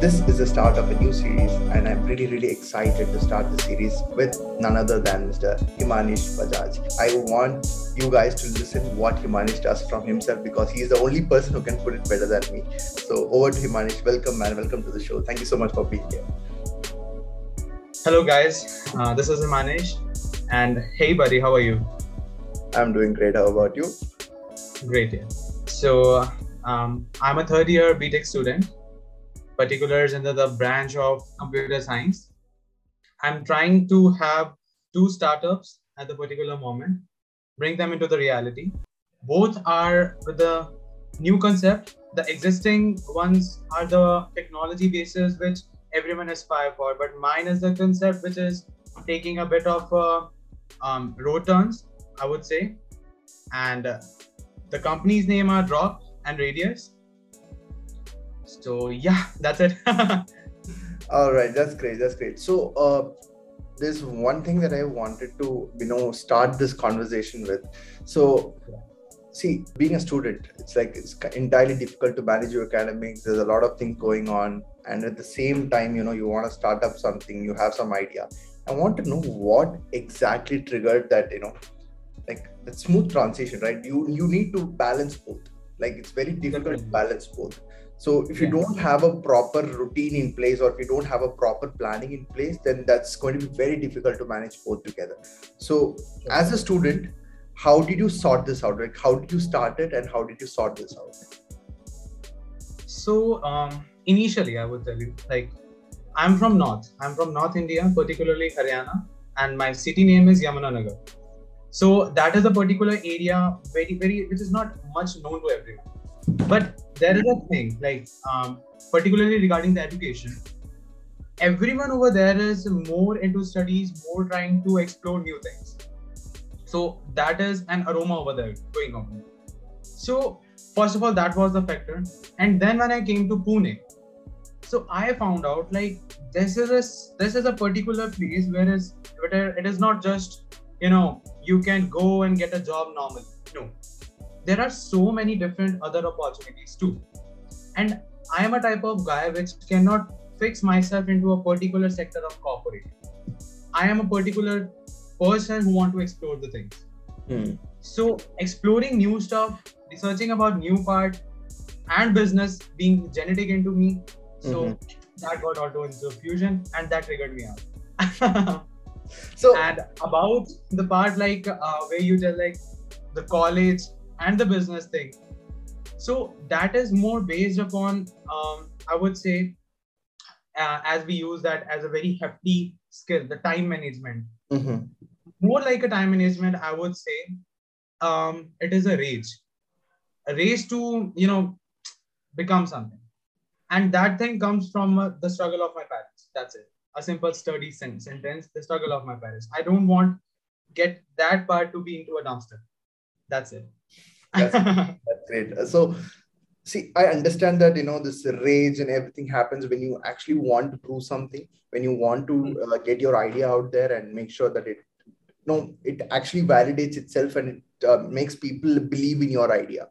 This is the start of a new series, and I'm really, really excited to start the series with none other than Mr. Himanish Bajaj. I want you guys to listen what Himanish does from himself because he is the only person who can put it better than me. So over to Himanish. Welcome, man. Welcome to the show. Thank you so much for being here. Hello, guys. Uh, this is Himanish. And hey, buddy, how are you? I'm doing great. How about you? Great, yeah. So, um, I'm a third year BTech student particulars under the branch of computer science. I'm trying to have two startups at the particular moment, bring them into the reality. Both are with the new concept. The existing ones are the technology bases which everyone aspire for, but mine is the concept which is taking a bit of uh, um, road turns, I would say. And uh, the company's name are Drop and Radius so yeah that's it. All right that's great that's great. So uh, there's one thing that i wanted to you know start this conversation with. So see being a student it's like it's entirely difficult to manage your academics. There's a lot of things going on. And at the same time you know you want to start up something you have some idea. I want to know what exactly triggered that you know like the smooth transition right? You you need to balance both. Like it's very difficult to balance both so if you don't have a proper routine in place or if you don't have a proper planning in place then that's going to be very difficult to manage both together. So as a student how did you sort this out? Like how did you start it and how did you sort this out? So um, initially i would tell you like i'm from north. I'm from north india particularly haryana and my city name is yamunanagar. So that is a particular area very very which is not much known to everyone but there is a thing like um, particularly regarding the education. Everyone over there is more into studies more trying to explore new things. So that is an aroma over there going on. So first of all that was the factor. And then when i came to pune so i found out like this is a this is a particular place where is it is not just you know you can go and get a job normally no there are so many different other opportunities too. And I am a type of guy which cannot fix myself into a particular sector of corporate. I am a particular person who want to explore the things. Hmm. So exploring new stuff, researching about new part, and business being genetic into me. So mm-hmm. that got auto into fusion, and that triggered me out. so and about the part like uh, where you tell like the college and the business thing. So that is more based upon um, i would say uh, as we use that as a very hefty skill the time management. Mm-hmm. more like a time management i would say um, it is a rage a race to you know become something. And that thing comes from uh, the struggle of my parents. That's it. A simple sturdy sentence the struggle of my parents. I don't want get that part to be into a dumpster. That's it that's, that's great. So, see, I understand that you know this rage and everything happens when you actually want to prove something, when you want to hmm. uh, get your idea out there and make sure that it, you know, it actually validates itself and it uh, makes people believe in your idea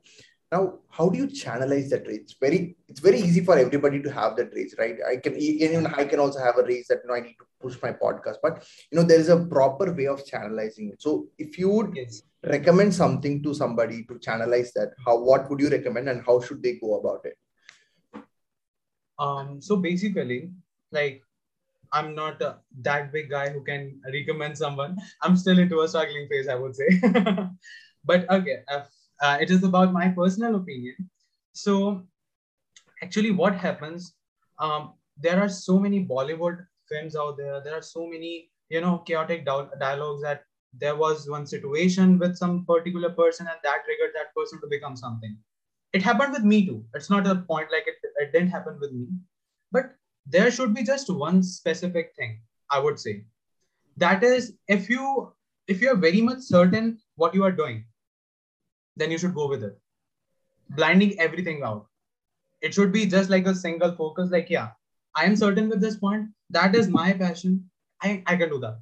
now how do you channelize that rage it's very it's very easy for everybody to have that rage right? I can even i can also have a rage that you know i need to push my podcast. But you know there is a proper way of channelizing it. So if you would yes. recommend something to somebody to channelize that how what would you recommend and how should they go about it? Um so basically like i'm not uh, that big guy who can recommend someone. I'm still into a struggling phase i would say. But okay uh, uh, it is about my personal opinion. So, actually, what happens? Um, there are so many Bollywood films out there. There are so many, you know, chaotic dialogues that there was one situation with some particular person and that triggered that person to become something. It happened with me too. It's not a point like it, it didn't happen with me, but there should be just one specific thing I would say. That is, if you if you are very much certain what you are doing, then you should go with it. Blinding everything out. It should be just like a single focus, like, yeah, I am certain with this point. That is my passion. I, I can do that.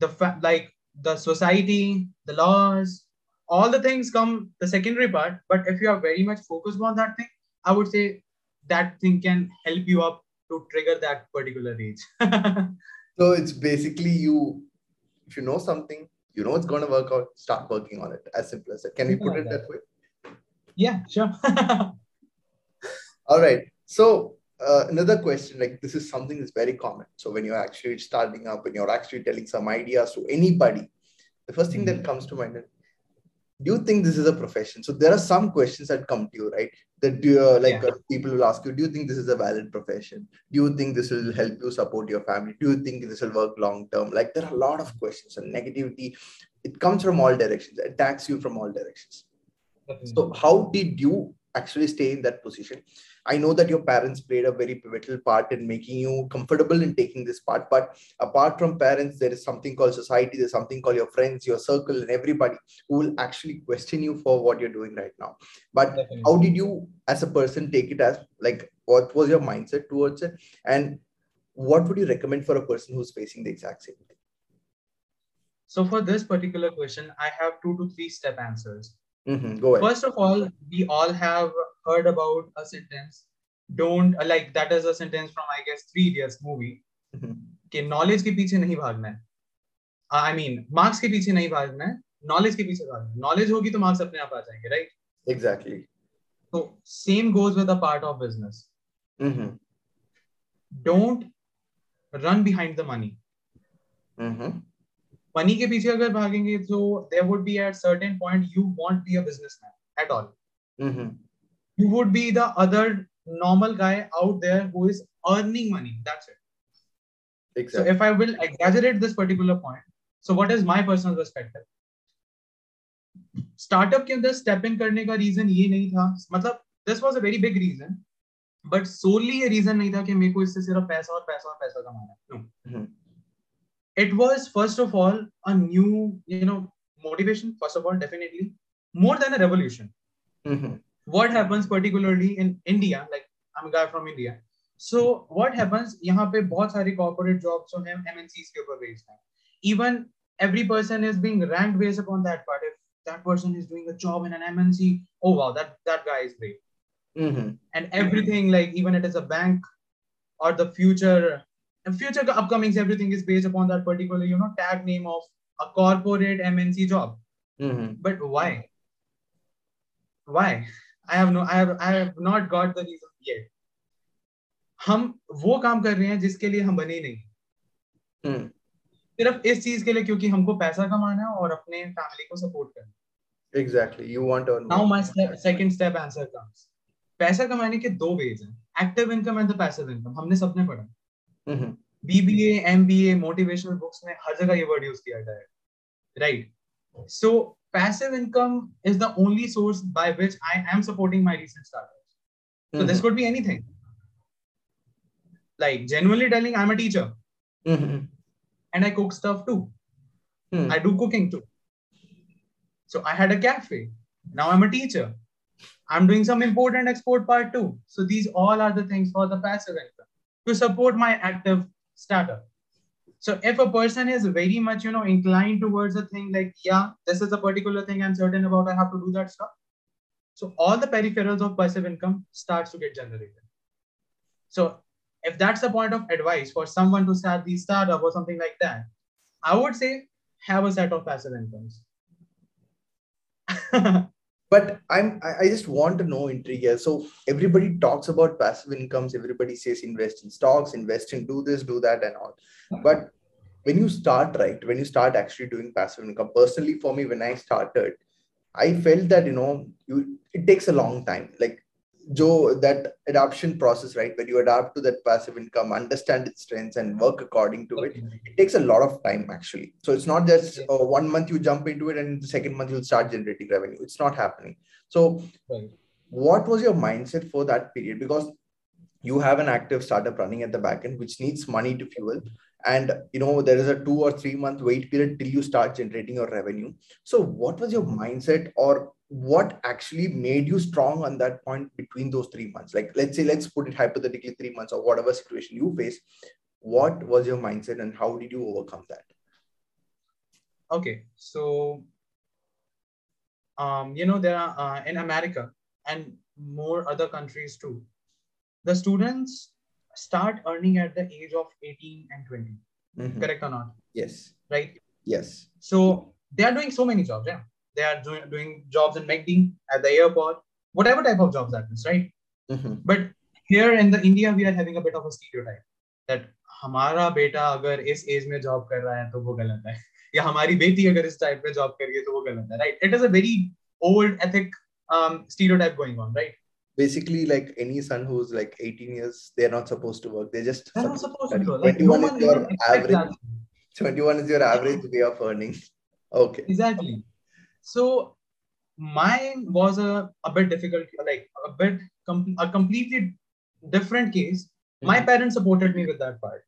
The fa- like the society, the laws, all the things come the secondary part. But if you are very much focused on that thing, I would say that thing can help you up to trigger that particular age. so it's basically you, if you know something, you know it's going to work out, start working on it. As simple as that. Can we put it that way? Yeah, sure. All right. So uh, another question, like this is something that's very common. So when you're actually starting up, when you're actually telling some ideas to anybody, the first thing that mm-hmm. comes to mind is, do you think this is a profession? So there are some questions that come to you, right? That do you, uh, like yeah. uh, people will ask you, do you think this is a valid profession? Do you think this will help you support your family? Do you think this will work long term? Like there are a lot of questions and negativity. It comes from all directions, it attacks you from all directions. So how did you actually stay in that position? I know that your parents played a very pivotal part in making you comfortable in taking this part. But apart from parents, there is something called society, there's something called your friends, your circle, and everybody who will actually question you for what you're doing right now. But Definitely. how did you, as a person, take it as like what was your mindset towards it? And what would you recommend for a person who's facing the exact same thing? So for this particular question, I have two to three step answers. Mm-hmm. Go ahead. First of all, we all have heard about a sentence. Don't uh, like that is a sentence from I guess Three Idiots movie. Mm-hmm. कि knowledge के पीछे नहीं भागना है I mean marks के पीछे नहीं भागना है नॉलेज के पीछे भागना है नॉलेज होगी तो मार्क्स अपने आप आ जाएँगे राइट एग्जैक्टली तो same goes with a part of business don't run behind the money money के पीछे अगर भागेंगे तो there would be at certain point you won't be a businessman at all you would be the other normal guy out there who is earning money that's it exactly. so if i will exaggerate this particular point so what is my personal perspective startup के अंदर step in करने का reason ये नहीं था मतलब this was a very big reason but solely ये reason नहीं था कि मेरे को इससे सिर्फ़ पैसा और पैसा और पैसा कमाना है it was first of all a new you know motivation first of all definitely more than a revolution mm-hmm. what happens particularly in india like i'm a guy from india so what happens यहाँ पे बहुत सारे corporate jobs जो हैं MNCs के ऊपर based हैं even every person is being ranked based upon that part if that person is doing a job in an MNC oh wow that that guy is great mm-hmm. and everything like even it is a bank or the future and future upcomings everything is based upon that particular you know tag name of a corporate mnc job mm-hmm. but why why i have no i have i have not got the reason yet हम वो काम कर रहे हैं जिसके लिए हम बने नहीं hmm. सिर्फ़ इस चीज़ के लिए क्योंकि हमको पैसा कमाना है और अपने फैमिली को सपोर्ट करना exactly you want to now my second step answer comes पैसा कमाने के दो वेज हैं active income and the passive income हमने सबने पढ़ा बीबीए एमबीए मोटिवेशनल बुक्स में हर जगह ये वर्ड यूज किया गया है right so passive income is the only source by which I am supporting my recent startups. So mm-hmm. this could be anything. Like genuinely telling, I'm a teacher, mm-hmm. and I cook stuff too. Mm. I do cooking too. So I had a cafe. Now I'm a teacher. I'm doing some import and export part too. So these all are the things for the passive income to support my active startup. So if a person is very much, you know, inclined towards a thing like, yeah, this is a particular thing I'm certain about, I have to do that stuff. So all the peripherals of passive income starts to get generated. So if that's the point of advice for someone to start the startup or something like that, I would say have a set of passive incomes. but i'm i just want to know intrigue here so everybody talks about passive incomes everybody says invest in stocks invest in do this do that and all. Uh-huh. But when you start right when you start actually doing passive income personally for me when i started i felt that you know you it takes a long time. Like Joe, that adoption process, right, when you adapt to that passive income, understand its strengths, and work according to it, it takes a lot of time actually. So it's not just uh, one month you jump into it and the second month you'll start generating revenue. It's not happening. So, right. what was your mindset for that period? Because you have an active startup running at the back end, which needs money to fuel and you know there is a two or three month wait period till you start generating your revenue so what was your mindset or what actually made you strong on that point between those three months like let's say let's put it hypothetically three months or whatever situation you face what was your mindset and how did you overcome that okay so um you know there are uh, in america and more other countries too the students start earning at the age of 18 and 20 Mhm. correct or not Yes. right Yes. so they are doing so many jobs yeah they are doing, doing jobs in McD at the airport whatever type of jobs that is right Mhm. but here in the india we are having a bit of a stereotype that हमारा बेटा अगर इस as में job कर रहा है तो वो गलत है या हमारी बेटी अगर इस टाइप में जॉब कर रही है तो वो गलत है right it is a very old ethic stereotype going on right Basically, like any son who's like 18 years, they're not supposed to work. They're just they're not supposed supposed to to study. like no 21 one is your even expects average. that 21 is your average way of earning. Okay. exactly so mine was a, a bit difficult like a bit com- a completely different case my Mhm. parents supported me with that part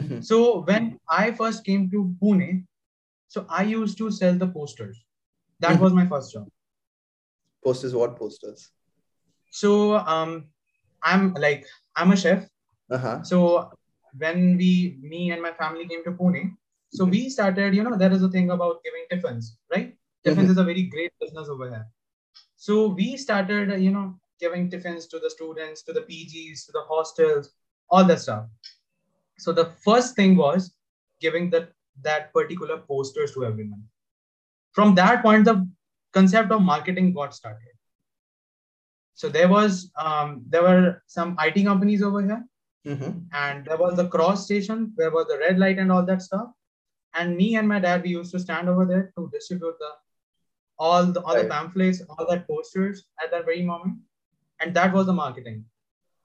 Mhm. so when i first came to pune so i used to sell the posters that Mhm. was my first job Posters, what posters? so um i'm like i'm a chef Uh huh. so when we me and my family came to pune so we started you know there is a thing about giving tiffins right tiffins is a very great business over here. So we started you know giving tiffins to the students to the pgs to the hostels all that stuff. So the first thing was giving that that particular posters to everyone. From that point the concept of marketing got started. So there was um, there were some it companies over here. Mhm. and there was the cross station there was the red light and all that stuff. And me and my dad we used to stand over there to distribute the all the all the Right. pamphlets all that posters at that very moment and that was the marketing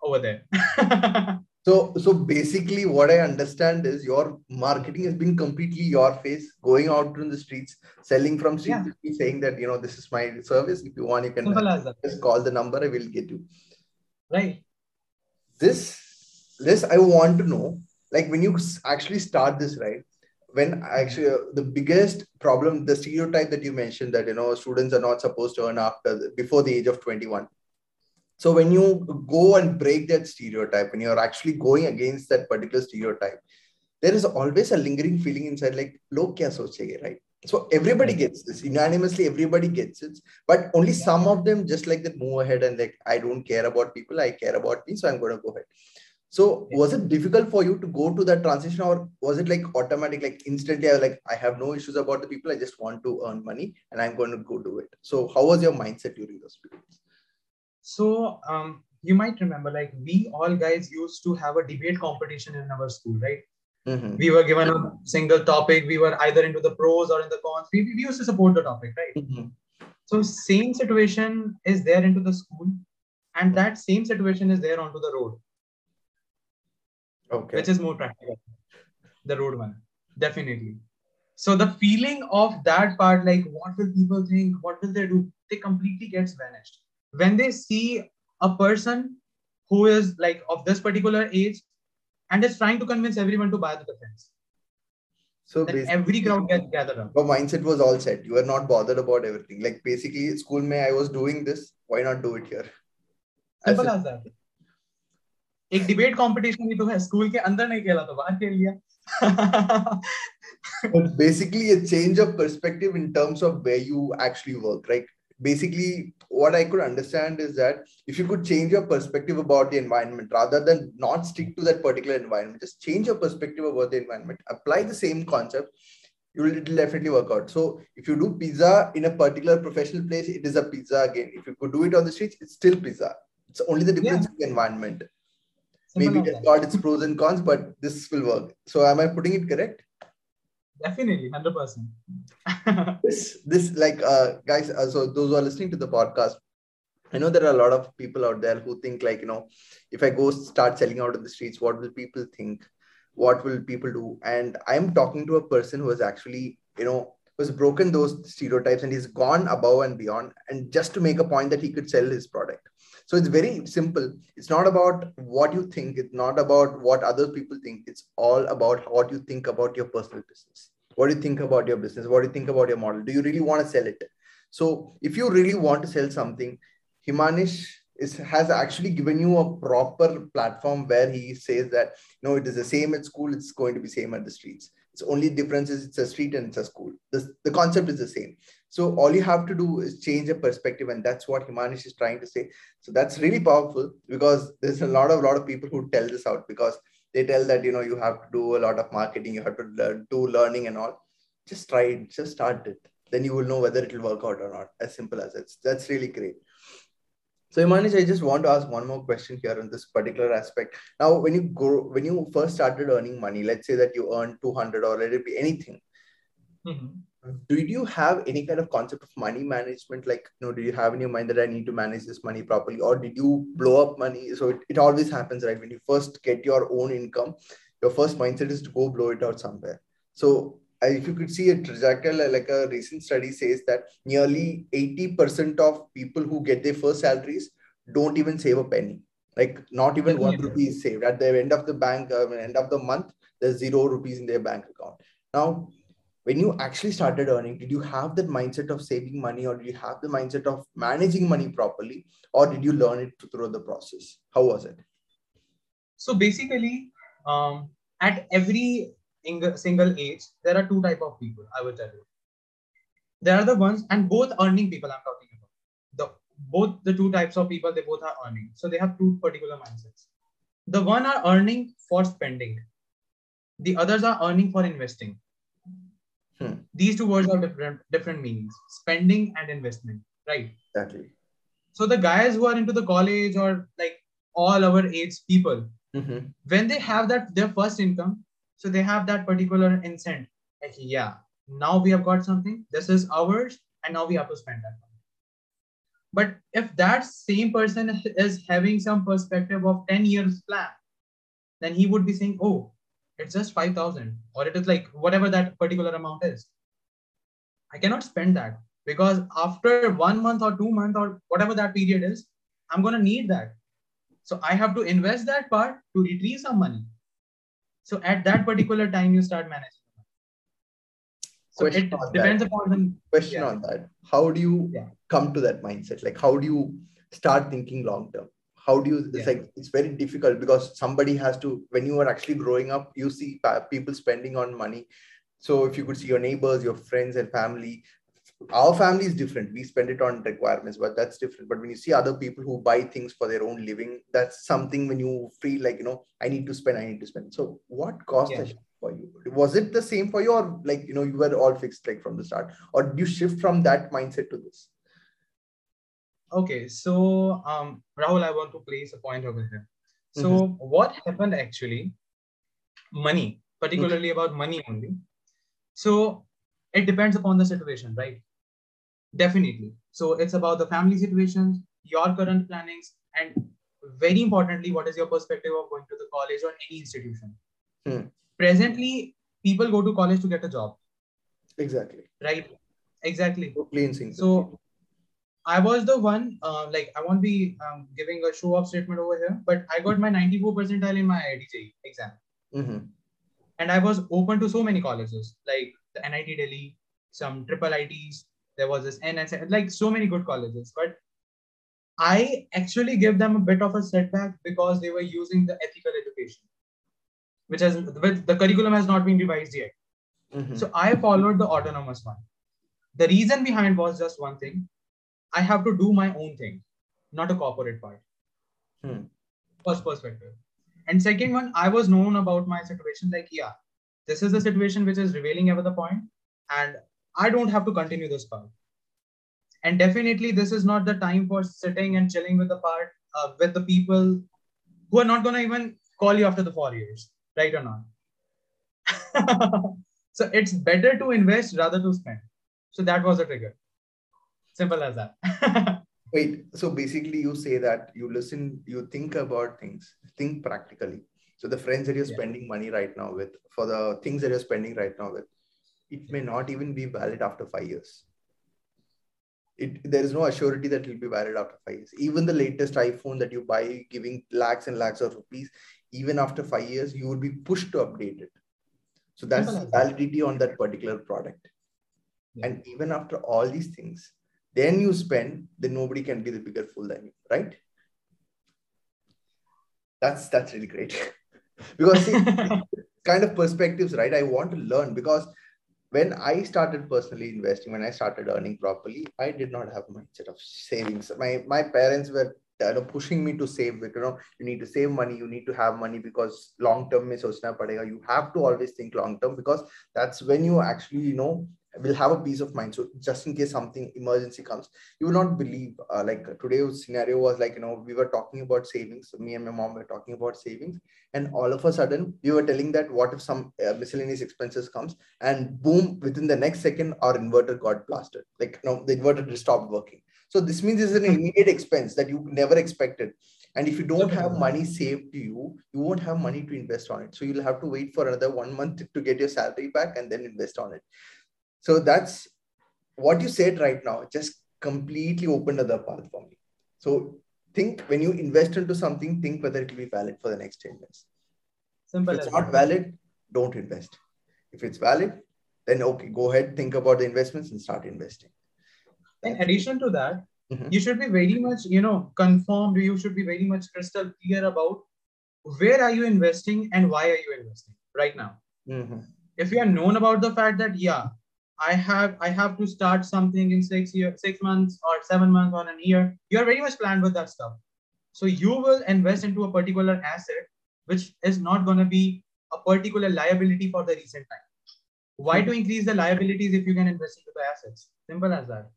over there So, so basically, what I understand is your marketing has been completely your face, going out in the streets, selling from street Yeah. to street, saying that you know this is my service. If you want, you can just call the number. I will get you. right This, this I want to know. Like when you actually start this, right? When actually uh, the biggest problem, the stereotype that you mentioned that you know students are not supposed to earn after the, before the age of twenty one. So when you go and break that stereotype, when you're actually going against that particular stereotype, there is always a lingering feeling inside, like, log kya sochenge, right? So everybody gets this unanimously, everybody gets it, but only some of them just like that move ahead and like, I don't care about people, I care about me, so I'm going to go ahead. So was it difficult for you to go to that transition, or was it like automatic, like instantly? I was like, I have no issues about the people, I just want to earn money and I'm going to go do it. So how was your mindset during those periods? so um you might remember like we all guys used to have a debate competition in our school right Mhm. we were given a single topic we were either into the pros or in the cons we, we used to support the topic right Mhm. So same situation is there into the school, and that same situation is there onto the road, okay. which is more practical. The road one, definitely. So the feeling of that part, like what will people think, what will they do, they completely gets vanished when they see a person who is like of this particular age and is trying to convince everyone to buy the defense. So every crowd gets gathered up. Your mindset was all set. You were not bothered about everything. Like basically, school may I was doing this. Why not do it here? Simple as that. एक debate competition ही तो है school के अंदर नहीं खेला तो बाहर खेल लिया but basically, a change of perspective in terms of where you actually work. Right. Basically, what I could understand is that if you could change your perspective about the environment rather than not stick to that particular environment, just change your perspective about the environment. Apply the same concept. You will it'll definitely work out. So if you do pizza in a particular professional place, it is a pizza again. If you could do it on the streets, it's still pizza. It's only the difference in the environment. Maybe it has got its pros and cons, but this will work. So am I putting it correct? definitely 100% This this like uh guys, uh, so those who are listening to the podcast, I know there are a lot of people out there who think like, you know, if I go start selling out in the streets, what will people think? What will people do? And I'm talking to a person who has actually, you know, has broken those stereotypes and he's gone above and beyond and just to make a point that he could sell his product. So it's very simple. It's not about what you think, it's not about what other people think. It's all about what you think about your personal business. What do you think about your business? What do you think about your model? Do you really want to sell it? So if you really want to sell something, Himanish is has actually given you a proper platform where he says that no, it is the same at school, it's going to be same at the streets. It's only difference is it's a street and it's a school. The, the concept is the same. So all you have to do is change a perspective, and that's what Himanish is trying to say. So that's really powerful because there's a lot of lot of people who tell this out because they tell that you know you have to do a lot of marketing, you have to learn, do learning and all. Just try it, just start it. Then you will know whether it will work out or not. As simple as it's that's really great. So Himanish, I just want to ask one more question here on this particular aspect. Now, when you go, when you first started earning money, let's say that you earned 200 or let it be anything. Mm-hmm did you have any kind of concept of money management? Like you know do you have in your mind that i need to manage this money properly? Or did you blow up money? So it, it always happens right? When you first get your own income your first mindset is to go blow it out somewhere. So if you could see a trajectory like a recent study says that nearly 80% of people who get their first salaries don't even save a penny. Like not even one rupee is saved. At the end of the bank uh, end of the month there's zero rupees in their bank account. Now when you actually started earning did you have that mindset of saving money or did you have the mindset of managing money properly or did you learn it through the process? How was it? So basically um, at every single age there are two type of people i will tell you. There are the ones and both earning people i'm talking about. The both the two types of people they both are earning. So they have two particular mindsets. The one are earning for spending. The others are earning for investing Hmm. These two words have different different meanings: spending and investment. Right. Exactly. So the guys who are into the college or like all our age people, mm-hmm. when they have that their first income, so they have that particular incentive. Like, yeah, now we have got something. This is ours, and now we have to spend that money. But if that same person is having some perspective of 10 years plan, then he would be saying, oh, it's just 5000 or it is like whatever that particular amount is. I cannot spend that because after one month or two months or whatever that period is i'm going to need that. So i have to invest that part to retrieve some money. So at that particular time you start managing. So question it depends that. upon the question yeah. on that. How do you yeah. come to that mindset? Like how do you start thinking long term how do you it's yeah. like it's very difficult because somebody has to when you are actually growing up you see people spending on money. So if you could see your neighbors your friends and family our family is different. We spend it on requirements but that's different. But when you see other people who buy things for their own living that's something when you feel like you know i need to spend i need to spend. So what cost yeah. for you? Was it the same for you or like you know you were all fixed like from the start? Or did you shift from that mindset to this Okay, so um, Rahul, I want to place a point over here. So, mm-hmm. what happened actually? Money, particularly mm-hmm. about money only. So, it depends upon the situation, right? Definitely. So, it's about the family situations, your current plannings, and very importantly, what is your perspective of going to the college or any institution? Mm. Presently, people go to college to get a job. Exactly. Right. Exactly. So, plain So, I was the one, uh, like, I won't be um, giving a show off statement over here, but I got my 94 percentile in my IIT exam. Mm-hmm. And I was open to so many colleges, like the NIT Delhi, some triple ITs, there was this NS, like so many good colleges. But I actually gave them a bit of a setback because they were using the ethical education, which has the curriculum has not been revised yet. Mm-hmm. So I followed the autonomous one. The reason behind was just one thing I have to do my own thing, not a corporate part. Hmm. First perspective. And second one, I was known about my situation like, yeah, this is the situation which is revealing ever the point, and I don't have to continue this part. And definitely, this is not the time for sitting and chilling with the part uh, with the people who are not gonna even call you after the four years, right or not? so it's better to invest rather to spend. So that was a trigger. Simple as that. Wait, so basically you say that you listen, you think about things, think practically. So the friends that you're yeah. spending money right now with, for the things that you're spending right now with, it may not even be valid after five years. It, there is no assurity that it will be valid after five years. Even the latest iPhone that you buy, giving lakhs and lakhs of rupees, even after five years, you will be pushed to update it. So that's validity on that particular product. Yeah. And even after all these things, then you spend, then nobody can be the bigger fool than you, right? That's that's really great. because see, kind of perspectives, right? I want to learn because when I started personally investing, when I started earning properly, I did not have a mindset of savings. My my parents were you know, pushing me to save. You know, you need to save money. You need to have money because long term mein sochna padega. You have to always think long term because that's when you actually you know will have a peace of mind. So just in case something emergency comes, you will not believe. Uh, like today's scenario was like you know we were talking about savings. Me and my mom were talking about savings, and all of a sudden we were telling that what if some uh, miscellaneous expenses comes, and boom, within the next second our inverter got blasted. Like no, the inverter stopped working. So this means it's an immediate expense that you never expected. And if you don't have money saved to you, you won't have money to invest on it. So you'll have to wait for another one month to get your salary back and then invest on it. So that's what you said right now, just completely opened another path for me. So think when you invest into something, think whether it will be valid for the next 10 years. Simple if it's not valid, don't invest. If it's valid, then okay, go ahead, think about the investments and start investing. In addition to that, mm-hmm. you should be very much, you know, confirmed, you should be very much crystal clear about where are you investing and why are you investing right now. Mm-hmm. If you are known about the fact that, yeah, I have I have to start something in six year, six months or seven months or a year. You are very much planned with that stuff. So you will invest into a particular asset, which is not going to be a particular liability for the recent time. Why to increase the liabilities if you can invest into the assets? Simple as that.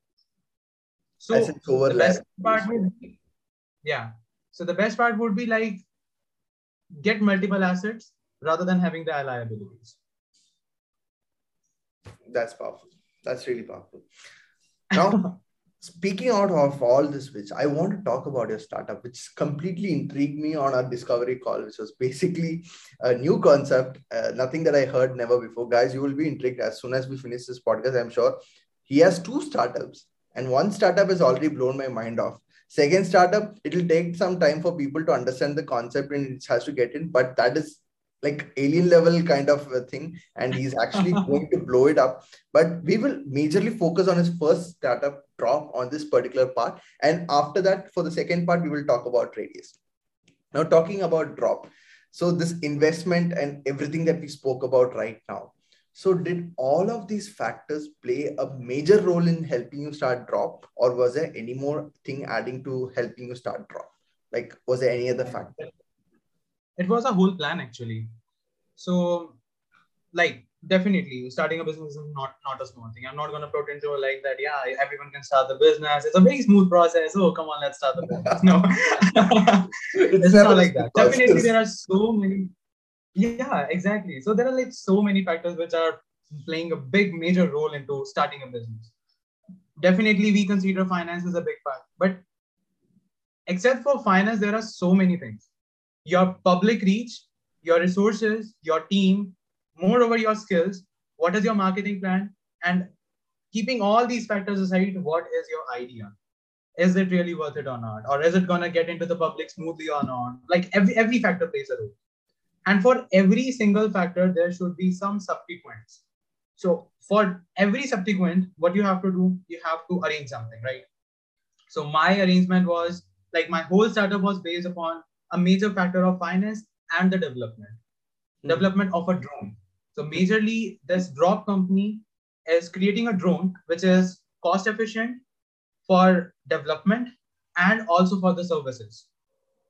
So the best part would be, yeah. So the best part would be like get multiple assets rather than having the liabilities that's powerful. That's really powerful. Now, speaking out of all this, which I want to talk about your startup, which completely intrigued me on our discovery call, which was basically a new concept, uh, nothing that I heard never before. Guys, you will be intrigued as soon as we finish this podcast. I'm sure he has two startups, and one startup has already blown my mind off. Second startup, it will take some time for people to understand the concept and it has to get in, but that is like alien level kind of a thing and he's actually going to blow it up. But we will majorly focus on his first startup drop on this particular part. And after that for the second part we will talk about radius. Now talking about drop. So this investment and everything that we spoke about right now. So did all of these factors play a major role in helping you start drop? Or was there any more thing adding to helping you start drop? Like was there any other factor it was a whole plan actually. So like definitely starting a business is not not a small thing. I'm not going to pretend to like that yeah everyone can start the business. It's a very smooth process. Oh come on let's start the business. No. It's, it's not like that. definitely there are so many yeah exactly. So there are like so many factors which are playing a big major role into starting a business. Definitely we consider finance as a big part. But except for finance there are so many things your public reach, your resources, your team, moreover, your skills, what is your marketing plan, and keeping all these factors aside, what is your idea? Is it really worth it or not? Or is it gonna get into the public smoothly or not? Like every every factor plays a role. And for every single factor, there should be some subsequents. So for every subsequent, what you have to do, you have to arrange something, right? So my arrangement was like my whole startup was based upon a major factor of finance and the development. Mm-hmm. development of a drone. So majorly this drop company is creating a drone which is cost efficient for development and also for the services.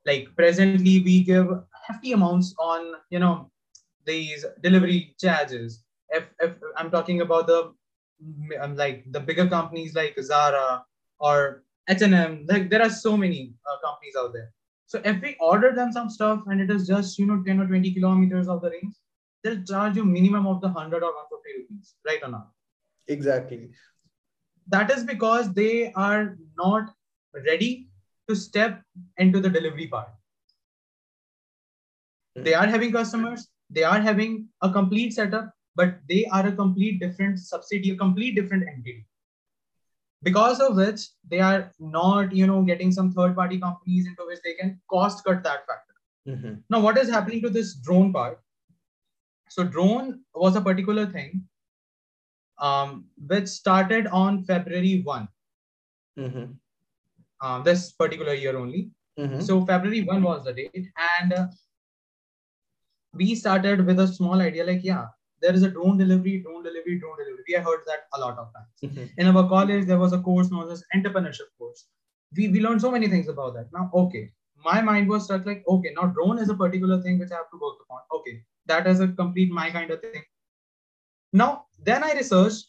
Like presently we give hefty amounts on you know these delivery charges. If, if i'm talking about the um, like the bigger companies like zara or h&m like there are so many uh, companies out there so if we order them some stuff and it is just you know 10 or 20 kilometers of the range, they'll charge you minimum of the 100 or 150 rupees, right or not? Exactly. That is because they are not ready to step into the delivery part. Mm-hmm. They are having customers, they are having a complete setup, but they are a complete different subsidy, a complete different entity because of which they are not you know getting some third party companies into which they can cost cut that factor mm-hmm. now what is happening to this drone part so drone was a particular thing um, which started on february 1 mm-hmm. uh, this particular year only mm-hmm. so february 1 was the date and uh, we started with a small idea like yeah there is a drone delivery, drone delivery, drone delivery. We have heard that a lot of times. Mhm. In our college, there was a course known as entrepreneurship course. We, we learned so many things about that. Now, okay, my mind was stuck like, okay, now drone is a particular thing which I have to work upon. Okay, that is a complete my kind of thing. Now, then I researched.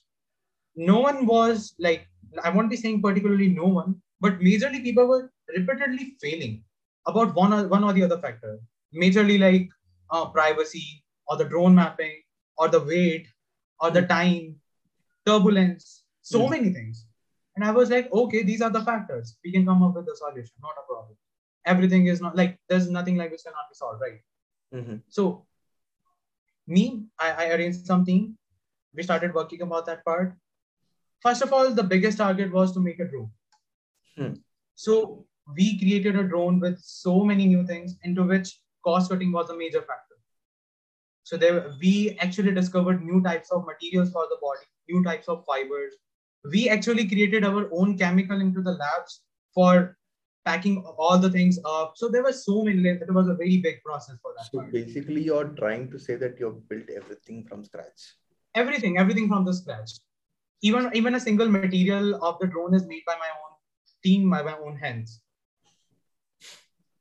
No one was like, I won't be saying particularly no one, but majorly people were repeatedly failing about one or one or the other factor. Majorly like uh, privacy or the drone mapping or the weight or the time, turbulence, so Mhm. many things. And I was like, okay, these are the factors. We can come up with a solution, not a problem. Everything is not like there's nothing like this cannot be solved, right? Mhm. So, me, I, I arranged something. We started working about that part. First of all, the biggest target was to make a drone. Hmm. So, we created a drone with so many new things, into which cost cutting was a major factor. So, there we actually discovered new types of materials for the body, new types of fibers. We actually created our own chemical into the labs for packing all the things up. So there were so many. It was a very big process for that. So part. basically, you're trying to say that you've built everything from scratch. everything everything from the scratch even even a single material of the drone is made by my own team by my own hands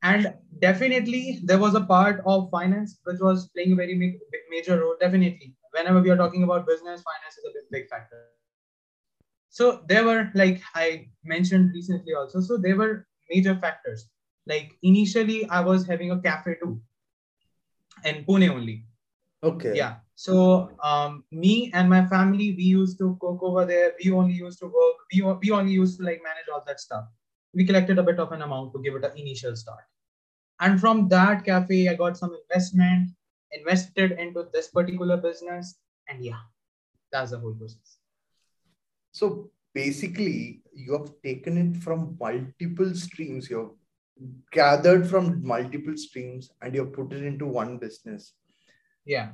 and definitely there was a part of finance which was playing a very ma- major role definitely. Whenever we are talking about business finance is a big, big factor. So there were like i mentioned recently also so there were major factors. Like initially i was having a cafe too in pune only. Okay. yeah. So um me and my family we used to cook over there. We only used to work. We, we only used to like manage all that stuff. We collected a bit of an amount to give it an initial start and from that cafe i got some investment invested into this particular business and yeah that's the whole process So basically, you have taken it from multiple streams. You've gathered from multiple streams and you've put it into one business. yeah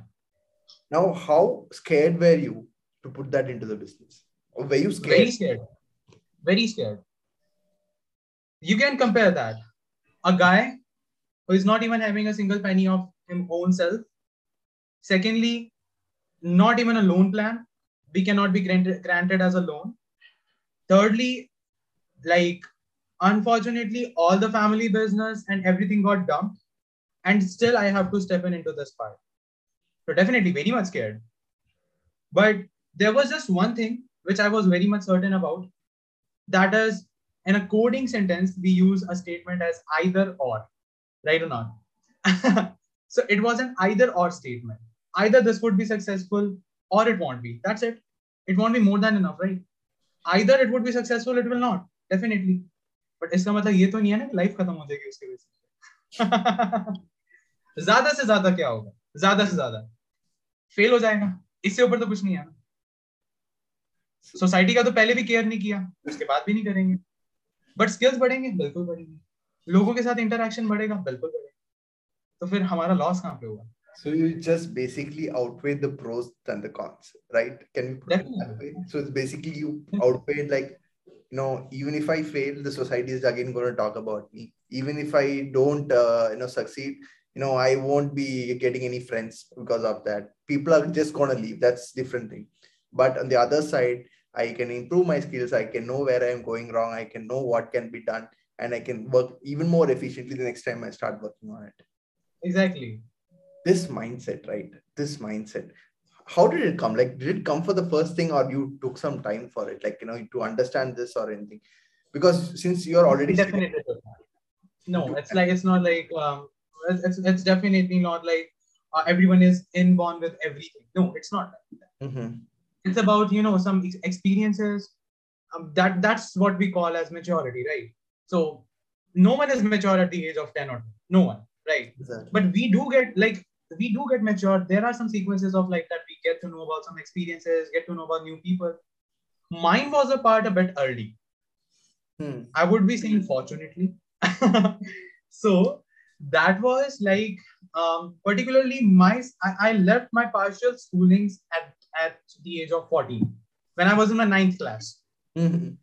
Now, how scared were you to put that into the business? Or were you scared? very scared very scared you can compare that a guy who is not even having a single penny of his own self. Secondly not even a loan plan. We cannot be granted, granted as a loan. Thirdly like unfortunately all the family business and everything got dumped. And still i have to step in into this part so definitely very much scared. But there was just one thing which i was very much certain about. That is in a coding sentence we use a statement as either or right or not so it was an either or statement either this would be successful or it won't be that's it it won't be more than enough right either it would be successful it will not definitely but इसका मतलब ये तो नहीं है ना life खत्म हो जाएगी उसकी वजह ज़्यादा से ज़्यादा क्या होगा ज़्यादा से ज़्यादा फेल हो जाएगा इससे ऊपर तो कुछ नहीं है ना सोसाइटी का तो पहले भी केयर नहीं किया उसके बाद भी नहीं करेंगे बट स्किल्स बढ़ेंगे बिल्कुल बढ़ेंगे लोगों के साथ इंटरेक्शन बढ़ेगा बिल्कुल बढ़ेगा तो फिर हमारा लॉस कहाँ पे हुआ So you just basically outweigh the pros than the cons, right? Can we put it that Definitely. way? So it's basically you outweigh like, you know, even if I fail, the society is again going to talk about me. Even if I don't, uh, you know, succeed, you know, I won't be getting any friends because of that. People are just going to leave. That's different thing. But on the other side, I can improve my skills. I can know where I am going wrong. I can know what can be done, and I can work even more efficiently the next time I start working on it. Exactly. This mindset right? This mindset. How did it come? Like did it come for the first thing or you took some time for it? Like you know to understand this or anything? Because since you're already definitely no it's like it's not like um it's, it's, definitely not like uh, everyone is inborn with everything. No it's not like that. Mhm. it's about you know some ex- experiences. Um, that that's what we call as maturity right so no one is mature at the age of 10 or 12 no one right Exactly. but we do get like we do get mature there are some sequences of like that we get to know about some experiences get to know about new people mine was a part a bit early Hmm. I would be saying fortunately. so that was like um, particularly my I, I left my partial schoolings at, at the age of 14 when I was in my ninth class. Mhm.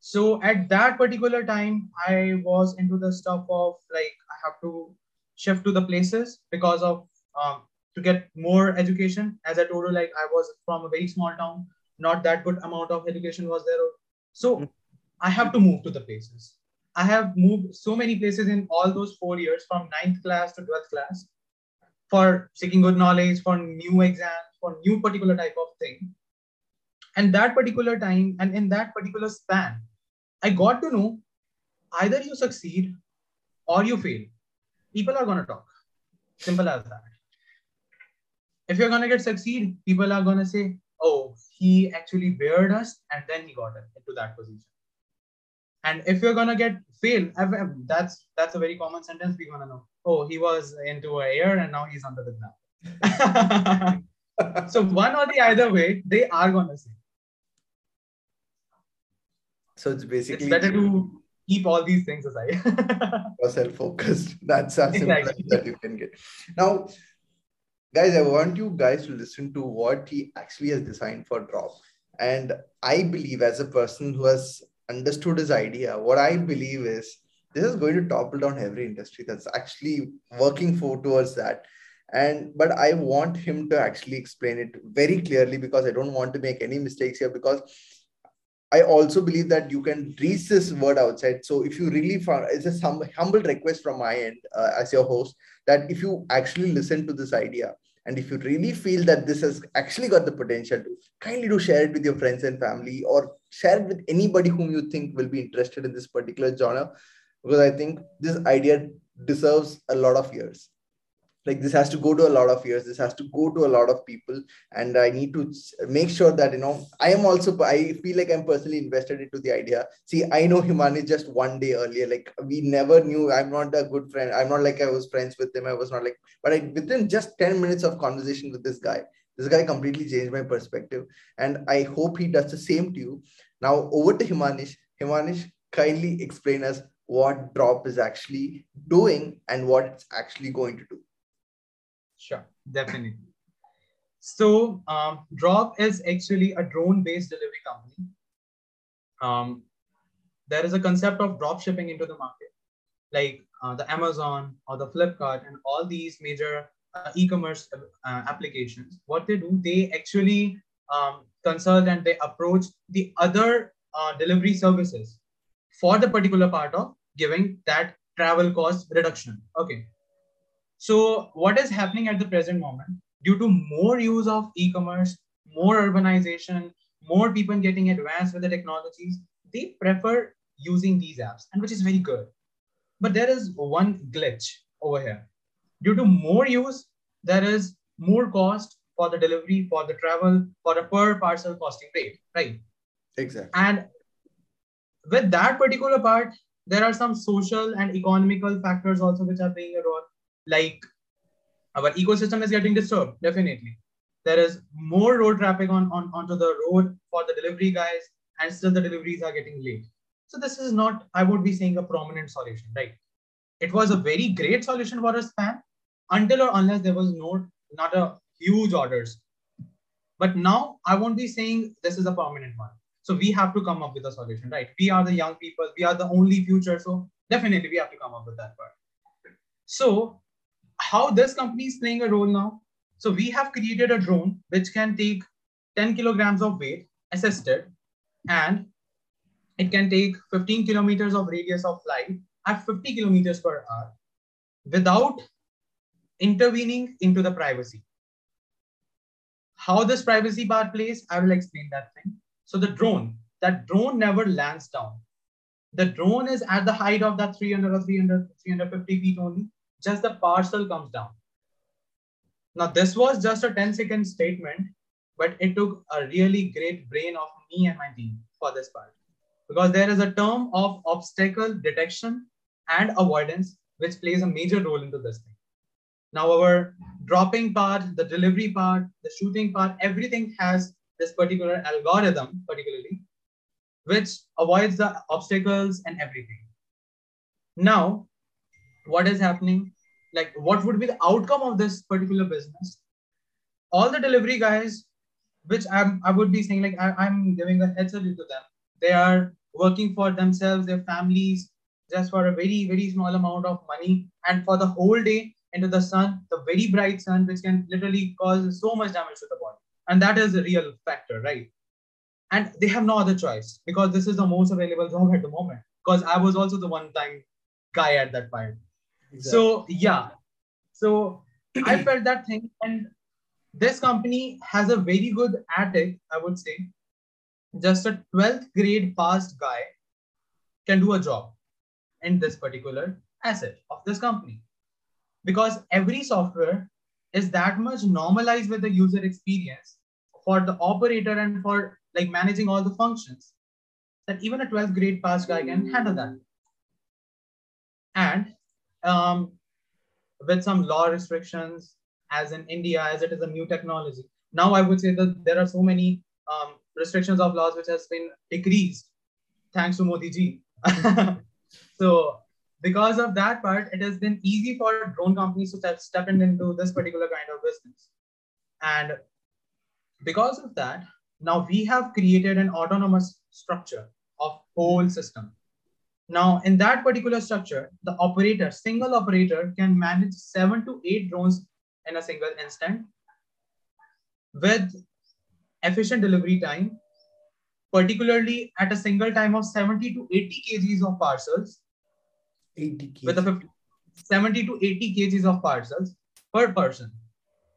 So at that particular time, I was into the stuff of like I have to shift to the places because of um, to get more education. As I told you, like I was from a very small town, not that good amount of education was there. So mm-hmm. I have to move to the places. I have moved so many places in all those four years from ninth class to 12th class for seeking good knowledge, for new exams, for new particular type of thing. And that particular time and in that particular span, I got to know either you succeed or you fail. People are going to talk. Simple as that. If you're going to get succeed, people are going to say, oh, he actually bared us and then he got into that position. And if you're gonna get fail, that's that's a very common sentence we're gonna know. Oh, he was into air and now he's under the ground. so one or the either way, they are gonna say. So it's basically it's better to keep all these things aside. self-focused. That's as simple that you can get. Now, guys, I want you guys to listen to what he actually has designed for Drop. And I believe, as a person who has understood his idea, what I believe is this is going to topple down every industry that's actually working for towards that. And but I want him to actually explain it very clearly because I don't want to make any mistakes here because I also believe that you can reach this word outside. So if you really found, it's a hum, humble request from my end uh, as your host that if you actually listen to this idea and if you really feel that this has actually got the potential to kindly do share it with your friends and family or share it with anybody whom you think will be interested in this particular genre because i think this idea deserves a lot of years like this has to go to a lot of years this has to go to a lot of people. And i need to make sure that you know i am also i feel like i'm personally invested into the idea. See i know himani just one day earlier. Like we never knew. I'm not a good friend. I'm not like i was friends with him. I was not like but I, within just 10 minutes of conversation with this guy this guy completely changed my perspective. And i hope he does the same to you. Now over to himanish. Himanish kindly explain us what drop is actually doing and what it's actually going to do Sure, definitely. So um, Drop is actually a drone-based delivery company. Um, there is a concept of drop shipping into the market, like uh, the Amazon or the Flipkart and all these major uh, e-commerce uh, applications. What they do, they actually um, consult and they approach the other uh, delivery services for the particular part of giving that travel cost reduction. Okay, so what is happening at the present moment due to more use of e-commerce, more urbanization, more people getting advanced with the technologies, they prefer using these apps, and which is very good. But there is one glitch over here. Due to more use, there is more cost for the delivery, for the travel, for a per parcel costing rate, right? Exactly. And with that particular part, there are some social and economical factors also which are playing a role like our ecosystem is getting disturbed definitely. There is more road traffic on, on onto the road for the delivery guys and still the deliveries are getting late. So this is not i would be saying a prominent solution right? It was a very great solution for a span until or unless there was no not a huge orders. But now i won't be saying this is a permanent one. So we have to come up with a solution right? We are the young people we are the only future so definitely we have to come up with that part. So how this company is playing a role now. So we have created a drone which can take 10 kilograms of weight assisted and it can take 15 kilometers of radius of flight at 50 kilometers per hour without intervening into the privacy. How this privacy part plays, I will explain that thing. So the drone, that drone never lands down. The drone is at the height of that 300 or 300, 350 feet only just the parcel comes down. Now, this was just a 10 second statement, but it took a really great brain of me and my team for this part. Because there is a term of obstacle detection and avoidance, which plays a major role into this thing. Now, our dropping part, the delivery part, the shooting part, everything has this particular algorithm, particularly, which avoids the obstacles and everything. Now, what is happening like what would be the outcome of this particular business all the delivery guys which i'm i would be saying like I, am giving a heads up to them they are working for themselves their families just for a very very small amount of money and for the whole day into the sun, the very bright sun, which can literally cause so much damage to the body. And that is a real factor, right? And they have no other choice because this is the most available job at the moment. Because I was also the one time guy at that point. Exactly. So, yeah. So I felt that thing. And this company has a very good attic, I would say. Just a 12th grade passed guy can do a job in this particular asset of this company because every software is that much normalized with the user experience for the operator and for like managing all the functions that even a 12th grade pass guy can handle that and um, with some law restrictions as in india as it is a new technology now i would say that there are so many um, restrictions of laws which has been decreased thanks to modi ji so because of that part, it has been easy for drone companies to step, step into this particular kind of business. And because of that, now we have created an autonomous structure of whole system. Now, in that particular structure, the operator, single operator can manage seven to eight drones in a single instant with efficient delivery time, particularly at a single time of 70 to 80 kgs of parcels 80 kg. with a 50, 70 to 80 kgs of parcels per person.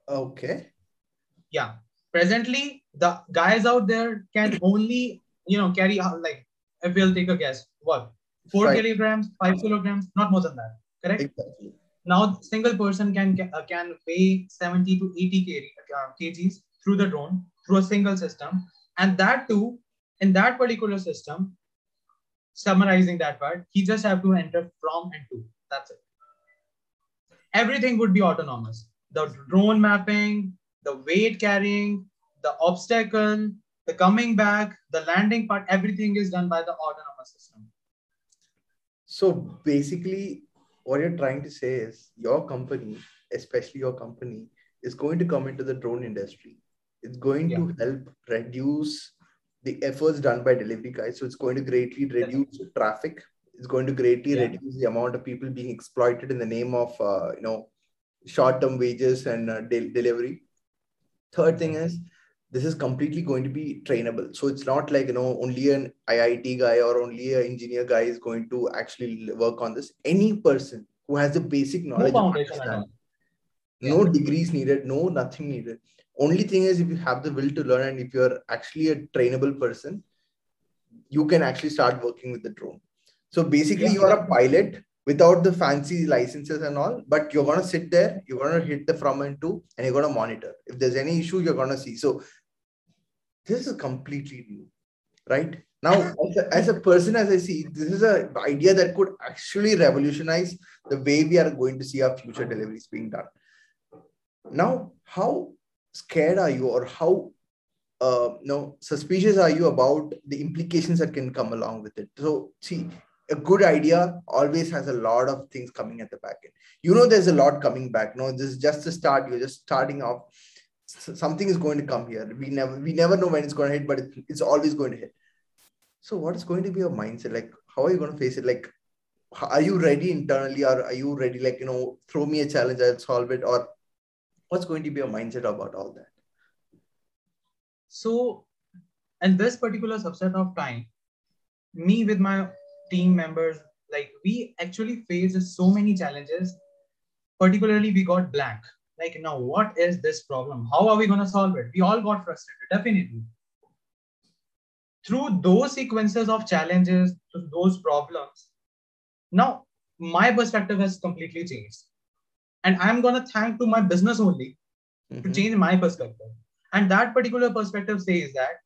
Okay. Yeah. Presently, the guys out there can only, you know, carry out like, if we'll take a guess, what? Four right. kilograms, five kilograms, not more than that. Correct? Exactly. Now, single person can uh, can weigh 70 to 80 kg, uh, kgs through the drone through a single system, and that too, in that particular system, summarizing that part, he just have to enter from and to. That's it. Everything would be autonomous. The drone mapping, the weight carrying, the obstacle, the coming back, the landing part, everything is done by the autonomous. So basically, what you're trying to say is your company, especially your company, is going to come into the drone industry. It's going yeah. to help reduce the efforts done by delivery guys. So it's going to greatly reduce traffic. It's going to greatly yeah. reduce the amount of people being exploited in the name of uh, you know short-term wages and uh, de- delivery. Third thing is this is completely going to be trainable. So it's not like you know only an IIT guy or only an engineer guy is going to actually work on this. Any person who has the basic knowledge, no, no degrees needed, no nothing needed. Only thing is if you have the will to learn and if you're actually a trainable person you can actually start working with the drone. So basically yeah. you are a pilot without the fancy licenses and all but you're going to sit there you're going to hit the from and to and you're going to monitor. If there's any issue you're going to see. So this is completely new right? Now as a, as a person as i see this is an idea that could actually revolutionize the way we are going to see our future deliveries being done. Now how scared are you or how uh, know suspicious are you about the implications that can come along with it? So see a good idea always has a lot of things coming at the back end. You know there's a lot coming back. No this is just the start. You're just starting off something is going to come here. We never we never know when it's going to hit but it, it's always going to hit. So what is going to be your mindset? Like how are you going to face it? Like are you ready internally or are you ready? Like you know throw me a challenge i'll solve it or what's going to be your mindset about all that? So in this particular subset of time me with my team members like we actually faced so many challenges. Particularly we got blank like now what is this problem? How are we going to solve it? We all got frustrated definitely. Through those sequences of challenges those problems now my perspective has completely changed. And i'm going to thank to my business only mm-hmm. to change my perspective. And that particular perspective says that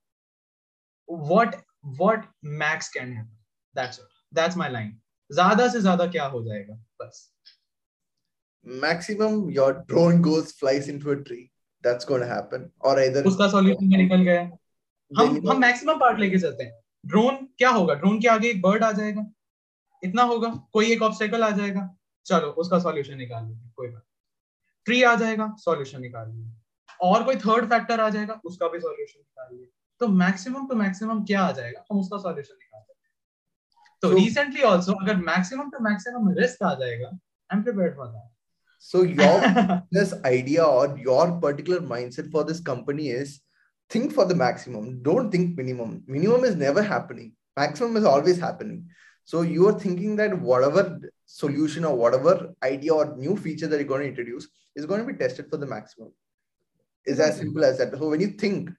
what what max can happen? That's it. That's my line. Zyada se zyada kya ho jayega? Bas maximum your drone goes flies into a tree. That's going to happen. Or either उसका solution निकल गया हम हम maximum part लेके चलते हैं। Drone क्या होगा? ड्रोन के आगे एक बर्ड आ जाएगा। इतना होगा। कोई एक ऑब्स्टेकल आ जाएगा। चलो उसका सॉल्यूशन निकाल लेंगे कोई बात ट्री आ जाएगा सॉल्यूशन निकाल लेंगे। और कोई थर्ड फैक्टर आ जाएगा उसका भी सॉल्यूशन निकाल लिए तो मैक्सिमम टू मैक्सिमम क्या आ जाएगा? हम उसका सॉल्यूशन निकाल सकते तो रिसेंटली ऑल्सो अगर मैक्सिमम टू मैक्सिमम रिस्क आ जाएगा I am prepared for that So your this idea or your particular mindset for this company is think for the maximum. Don't think minimum. Minimum is never happening. Maximum is always happening. So you are thinking that whatever solution or whatever idea or new feature that you're going to introduce is going to be tested for the maximum. Is as simple as that. So when you think,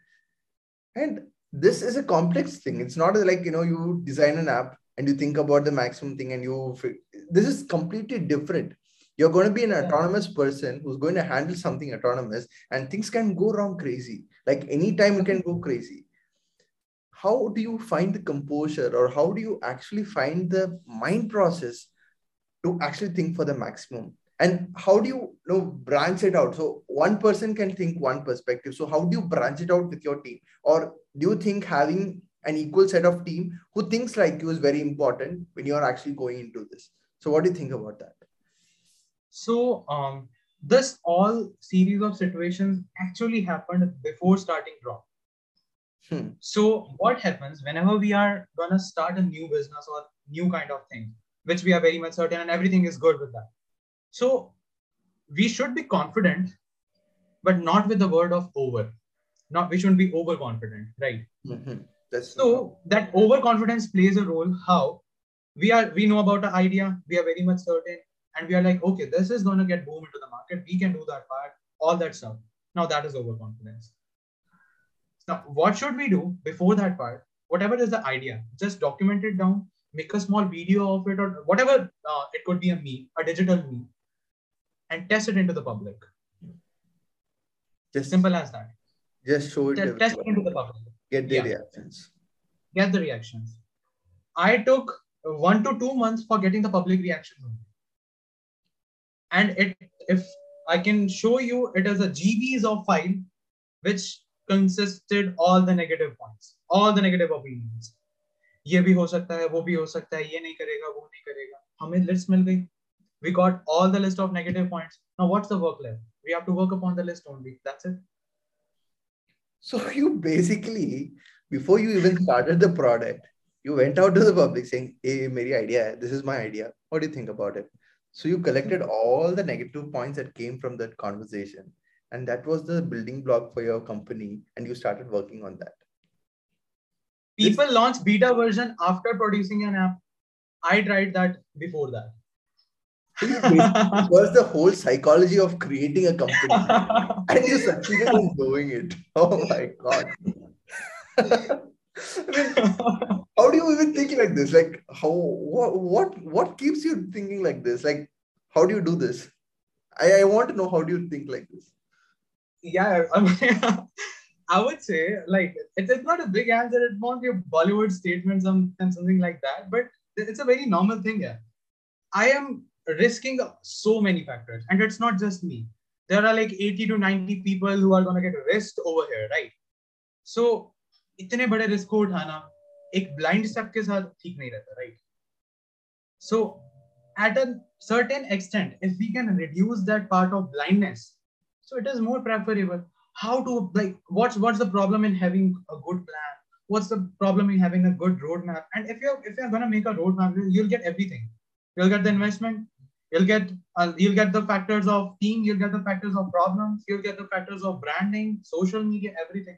and this is a complex thing. It's not like you know you design an app and you think about the maximum thing and you. This is completely different you're going to be an autonomous person who's going to handle something autonomous, and things can go wrong crazy. Like anytime it can go mm-hmm. crazy. How do you find the composure, or how do you actually find the mind process to actually think for the maximum? And how do you, you know branch it out? So one person can think one perspective. So how do you branch it out with your team? Or do you think having an equal set of team who thinks like you is very important when you're actually going into this? So what do you think about that? So um, this all series of situations actually happened before starting drop. Hmm. So what happens whenever we are gonna start a new business or new kind of thing, which we are very much certain and everything is good with that. So we should be confident, but not with the word of over. Not we shouldn't be overconfident, right? Mm-hmm. That's so that overconfidence plays a role. How we are we know about the idea, we are very much certain, and we are like, okay, this is going to get boom into the market. We can do that part, all that stuff. Now that is overconfidence. Now, what should we do before that part? Whatever is the idea, just document it down, make a small video of it, or whatever uh, it could be a meme, a digital meme, and test it into the public. Just simple as that. Just show it. Test, test it into the public. Get the yeah. reactions. Get the reactions. I took one to two months for getting the public reaction and it if I can show you it is a GBs of file which consisted all the negative points, all the negative opinions. ये भी हो सकता है वो भी हो सकता है ये नहीं करेगा वो नहीं करेगा हमें लिस्ट मिल गई we got all the list of negative points now what's the work left we have to work upon the list only that's it so you basically before you even started the product you went out to the public saying hey meri idea hai. this is my idea what do you think about it So you collected all the negative points that came from that conversation. And that was the building block for your company. And you started working on that. People this... launch beta version after producing an app. I tried that before that. it was the whole psychology of creating a company. and you succeeded in doing it. Oh my God. I mean, how do you even think like this? Like, how what what what keeps you thinking like this? Like, how do you do this? I, I want to know how do you think like this? Yeah, I, mean, I would say like it is not a big answer. It won't be a Bollywood statement some, and something like that, but it's a very normal thing. Yeah, I am risking so many factors, and it's not just me. There are like 80 to 90 people who are gonna get risked over here, right? So इतने बड़े risk को उठाना एक blind step के साथ ठीक नहीं रहता right so at a certain extent if we can reduce that part of blindness so it is more preferable how to like what's what's the problem in having a good plan what's the problem in having a good roadmap and if you're if you're going to make a roadmap you'll get everything you'll get the investment you'll get uh, you'll get the factors of team you'll get the factors of problems you'll get the factors of branding social media everything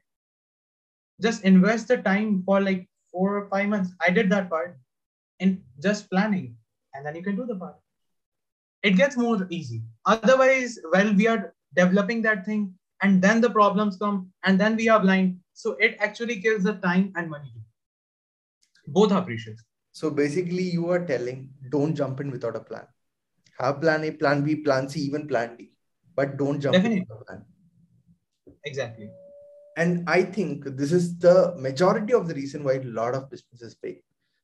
just invest the time for like four or five months. I did that part in just planning, and then you can do the part. It gets more easy. Otherwise, well, we are developing that thing, and then the problems come, and then we are blind. So it actually kills the time and money. Both are precious. So basically, you are telling don't jump in without a plan. Have plan A, plan B, plan C, even plan D, but don't jump Definitely. in without a plan. Exactly and i think this is the majority of the reason why a lot of businesses fail.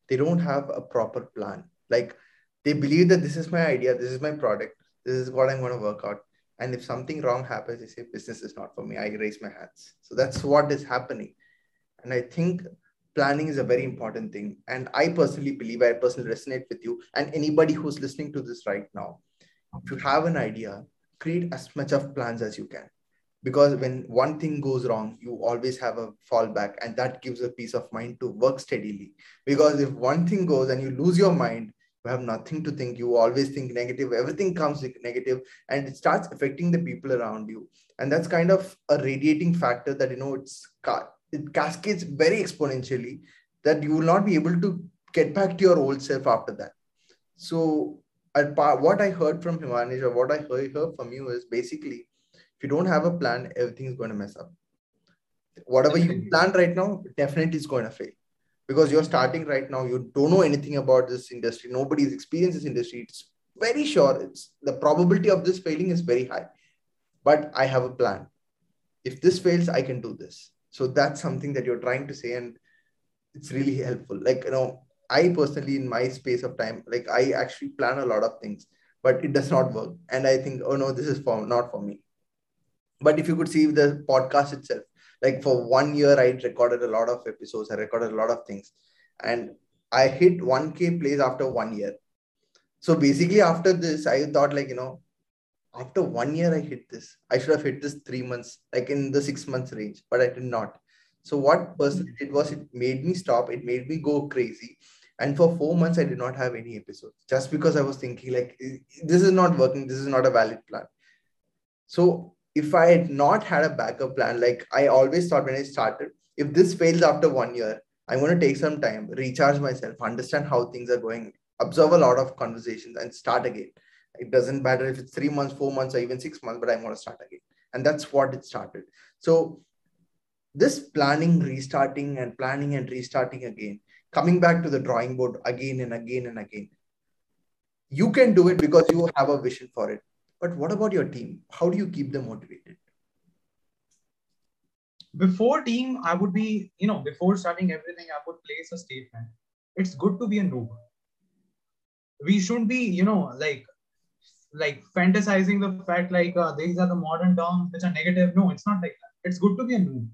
They don't have a proper plan. Like they believe that this is my idea this is my product this is what i'm going to work out. And if something wrong happens they say business is not for me. I raise my hands. So that's what is happening. And i think planning is a very important thing. And i personally believe i personally resonate with you and anybody who's listening to this right now. If you have an idea create as much of plans as you can because when one thing goes wrong you always have a fallback and that gives a peace of mind to work steadily. Because if one thing goes and you lose your mind you have nothing to think. You always think negative. Everything comes negative and it starts affecting the people around you. And that's kind of a radiating factor that you know it's it cascades very exponentially that you will not be able to get back to your old self after that. So what i heard from himanish or what i heard from you is basically if you don't have a plan everything is going to mess up. Whatever you plan right now definitely is going to fail. Because you're starting right now you don't know anything about this industry. Nobody's experienced this industry. It's very sure it's the probability of this failing is very high. But i have a plan. If this fails i can do this. So that's something that you're trying to say and it's really helpful. Like you know i personally in my space of time like i actually plan a lot of things but it does not work. And i think oh no this is for not for me but if you could see the podcast itself like for one year i recorded a lot of episodes i recorded a lot of things. And i hit 1k plays after one year. So basically after this i thought like you know after one year i hit this i should have hit this three months like in the six months range but i did not. So what personally hmm. did was it made me stop it made me go crazy. And for four months i did not have any episodes just because i was thinking like this is not working this is not a valid plan. So if I had not had a backup plan, like I always thought when I started, if this fails after one year, I'm going to take some time, recharge myself, understand how things are going, observe a lot of conversations, and start again. It doesn't matter if it's three months, four months, or even six months, but I'm going to start again. And that's what it started. So, this planning, restarting, and planning and restarting again, coming back to the drawing board again and again and again. You can do it because you have a vision for it but what about your team? How do you keep them motivated? Before team, I would be, you know, before starting everything, I would place a statement. It's good to be a noob. We shouldn't be, you know, like like fantasizing the fact like uh, these are the modern terms which are negative. No, it's not like that. It's good to be a noob.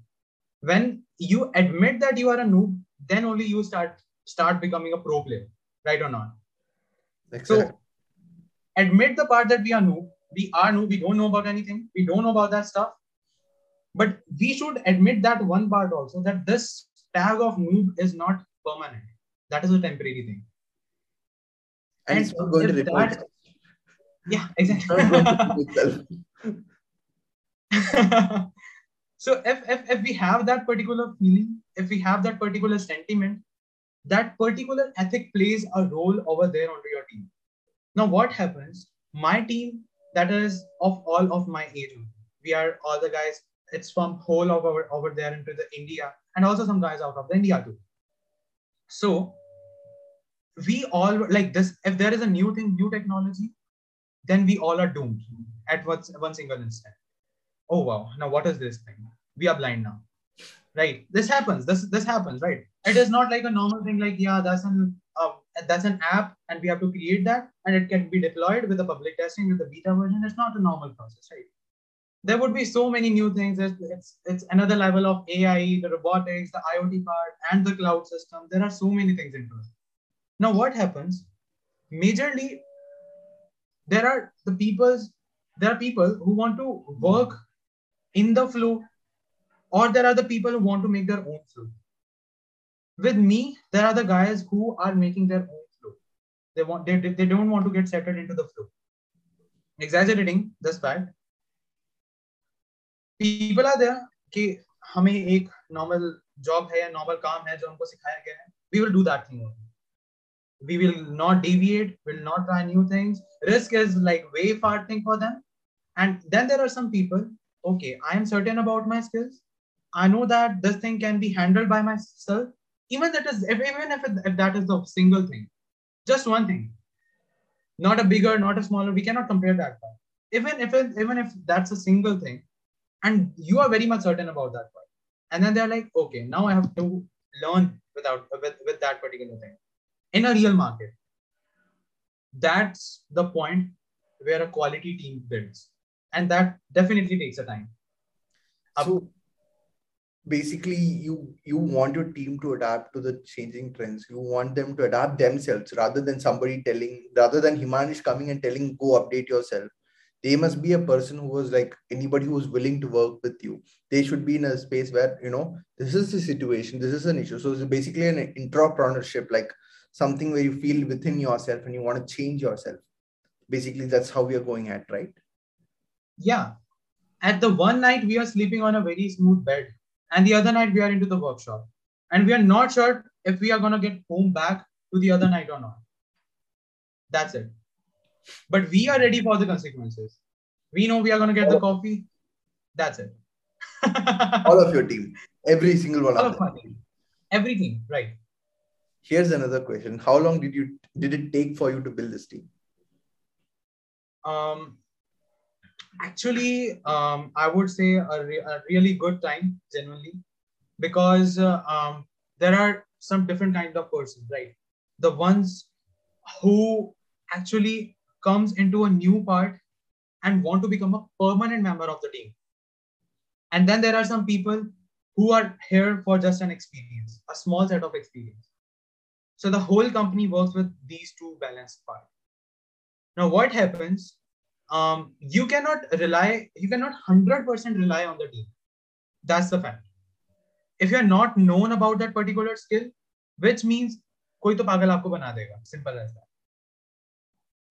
When you admit that you are a noob, then only you start start becoming a pro player, right or not? Exactly. So admit the part that we are new. We are new. We don't know about anything. We don't know about that stuff. But we should admit that one part also that this tag of noob is not permanent. That is a temporary thing. And, and it's not going to report. That, yeah, exactly. so if, if if we have that particular feeling, if we have that particular sentiment, that particular ethic plays a role over there onto your team. Now, what happens? My team, that is of all of my age, we are all the guys. It's from whole of over over there into the India, and also some guys out of the India too. So we all like this. If there is a new thing, new technology, then we all are doomed at one, one single instant. Oh wow! Now what is this thing? We are blind now, right? This happens. This this happens, right? It is not like a normal thing. Like yeah, that's an that's an app and we have to create that and it can be deployed with the public testing with the beta version. It's not a normal process right? There would be so many new things. It's, it's, it's another level of ai the robotics the iot part and the cloud system. There are so many things into it. Now what happens? Majorly there are the people's there are people who want to work in the flow or there are the people who want to make their own flow with me, there are the guys who are making their own flow. They want they, they don't want to get settled into the flow. Exaggerating this fact. People are there कि हमें एक normal job है या normal काम है जो हमको सिखाया गया है. We will do that thing. We will not deviate. Will not try new things. Risk is like way far thing for them. And then there are some people. Okay, I am certain about my skills. I know that this thing can be handled by myself even that is if, even if, it, if that is the single thing just one thing. Not a bigger not a smaller we cannot compare that part. Even if it, even if that's a single thing and you are very much certain about that part. And then they're like okay now i have to learn without with, with that particular thing. In a real market that's the point where a quality team builds. And that definitely takes a time. So basically you you want your team to adapt to the changing trends you want them to adapt themselves rather than somebody telling rather than himanish coming and telling go update yourself they must be a person who was like anybody who is willing to work with you they should be in a space where you know this is the situation this is an issue so it's basically an entrepreneurship like something where you feel within yourself and you want to change yourself. Basically, that's how we are going at, right? Yeah. At the one night, we are sleeping on a very smooth bed, and the other night, we are into the workshop. And we are not sure if we are going to get home back to the other night or not. That's it. But we are ready for the consequences. We know we are going to get the coffee. That's it. All of your team, every single one All of of team. Everything, right? Here's another question: How long did you did it take for you to build this team? Um, actually, um, I would say a, re- a really good time, genuinely, because uh, um, there are some different kind of persons, right? The ones who actually comes into a new part and want to become a permanent member of the team. And then there are some people who are here for just an experience, a small set of experience. So the whole company works with these two balanced parts. Now, what happens? Um, you cannot rely, you cannot 100% rely on the team. That's the fact. If you're not known about that particular skill, which means कोई तो पागल आपको बना देगा simple as that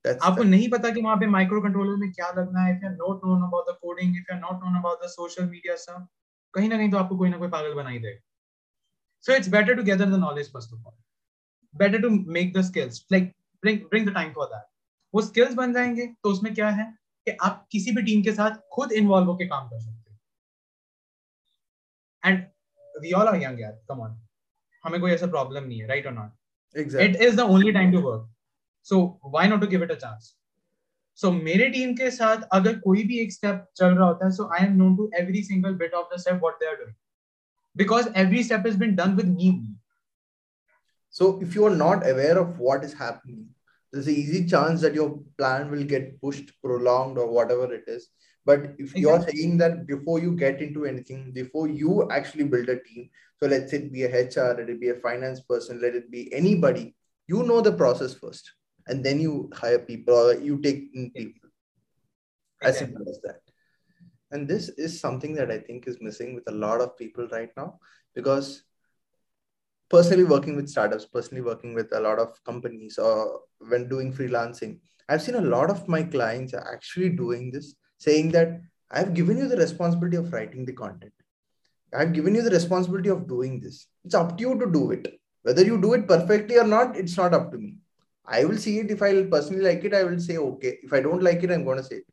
That's आपको that. नहीं पता कि वहां पे माइक्रो कंट्रोलर में क्या लगना है if you are not known about the coding if you are not known about the social media सब कहीं ना कहीं तो आपको कोई ना कोई पागल बना ही देगा so it's better to gather the knowledge first of all better to make the skills like bring bring the time for that वो स्किल्स बन जाएँगे तो उसमें क्या है कि आप किसी भी टीम के साथ खुद इन्वॉल्व होकर काम कर सकते and we all are young यार कम ऑन हमें कोई ऐसा प्रॉब्लम नहीं है राइट और not it is the only time to work so why not to give it a chance so मेरे टीम के साथ अगर कोई भी एक स्टेप चल रहा होता है so I am known to every single bit of the step what they are doing because every step is been done with me so if you are not aware of what is happening there's an easy chance that your plan will get pushed, prolonged, or whatever it is. But if you're saying that before you get into anything, before you actually build a team, so let's say it be a HR, let it be a finance person, let it be anybody, you know the process first, and then you hire people or you take in people. As Exactly. simple as that. And this is something that I think is missing with a lot of people right now because personally working with startups, personally working with a lot of companies, or when doing freelancing, I've seen a lot of my clients are actually doing this, saying that I've given you the responsibility of writing the content. I've given you the responsibility of doing this. It's up to you to do it. Whether you do it perfectly or not, it's not up to me. I will see it. If I personally like it, I will say okay. If I don't like it, I'm going to say it.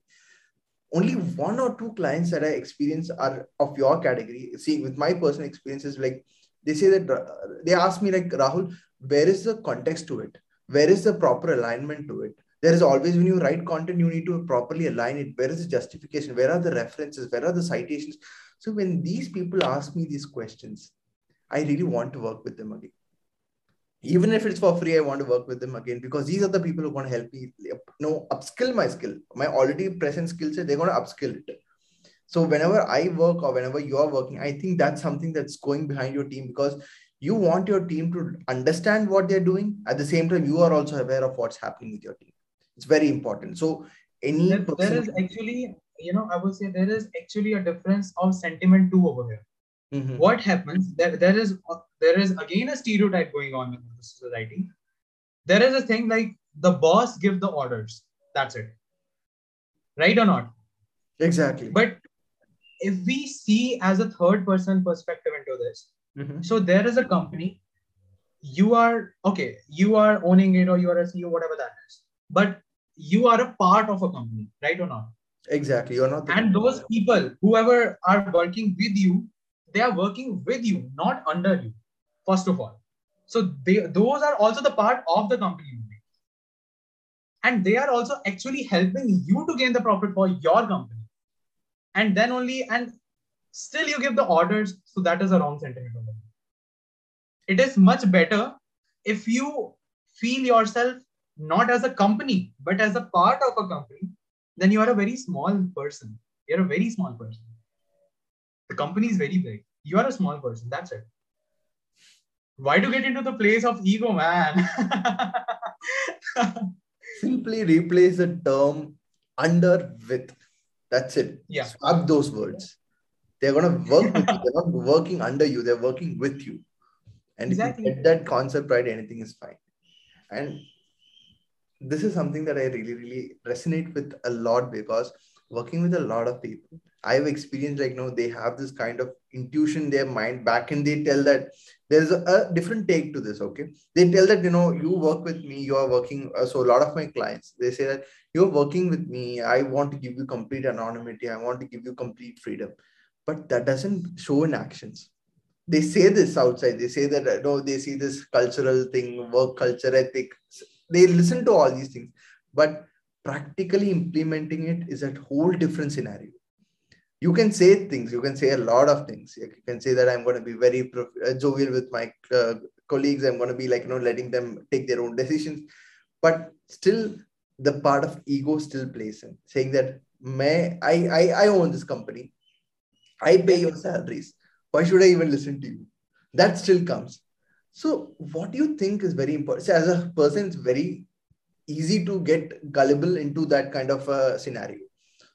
Only one or two clients that I experience are of your category. See, with my personal experiences, like they say that uh, they ask me like rahul where is the context to it? Where is the proper alignment to it? There is always when you write content you need to properly align it. Where is the justification? Where are the references? Where are the citations? So when these people ask me these questions i really want to work with them again. Even if it's for free i want to work with them again because these are the people who are going to help me you know upskill my skill. My already present skill set they're going to upskill it so whenever I work or whenever you're working, I think that's something that's going behind your team because you want your team to understand what they're doing. At the same time, you are also aware of what's happening with your team. It's very important. So any There, there person, is actually, you know, I would say there is actually a difference of sentiment too over here. Mhm. What happens? There, there is there is again a stereotype going on in the society. There is a thing like the boss give the orders. That's it. Right or not? exactly. But if we see as a third person perspective into this, Mhm. so there is a company, you are okay, you are owning it or you are a CEO, whatever that is, but you are a part of a company, right or not? Exactly. You're not. The And those people, whoever are working with you, they are working with you, not under you, first of all. So they those are also the part of the company. And they are also actually helping you to gain the profit for your company. And then only, and still you give the orders. So that is a wrong sentiment. It is much better if you feel yourself not as a company, but as a part of a company, then you are a very small person. You're a very small person. The company is very big. You are a small person. That's it. Why to get into the place of ego, man? Simply replace the term under with. That's it. Yeah. Swap those words. They're gonna work with you. They're not working under you. They're working with you. And Exactly. if you get that concept right, anything is fine. and this is something that i really really resonate with a lot because working with a lot of people i've experienced like you know they have this kind of intuition in their mind back and they tell that there's a, a different take to this okay? They tell that you know you work with me you are working uh, so a lot of my clients they say that you're working with me i want to give you complete anonymity i want to give you complete freedom. But that doesn't show in actions. They say this outside they say that you know they see this cultural thing work culture ethic they listen to all these things. But practically implementing it is a whole different scenario you can say things you can say a lot of things. You can say that i'm going to be very uh, jovial with my uh, colleagues. I'm going to be like you know letting them take their own decisions. But still the part of ego still plays in saying that may I, I i own this company. I pay your salaries. Why should i even listen to you? That still comes. So what do you think is very important so as a person it's very easy to get gullible into that kind of a scenario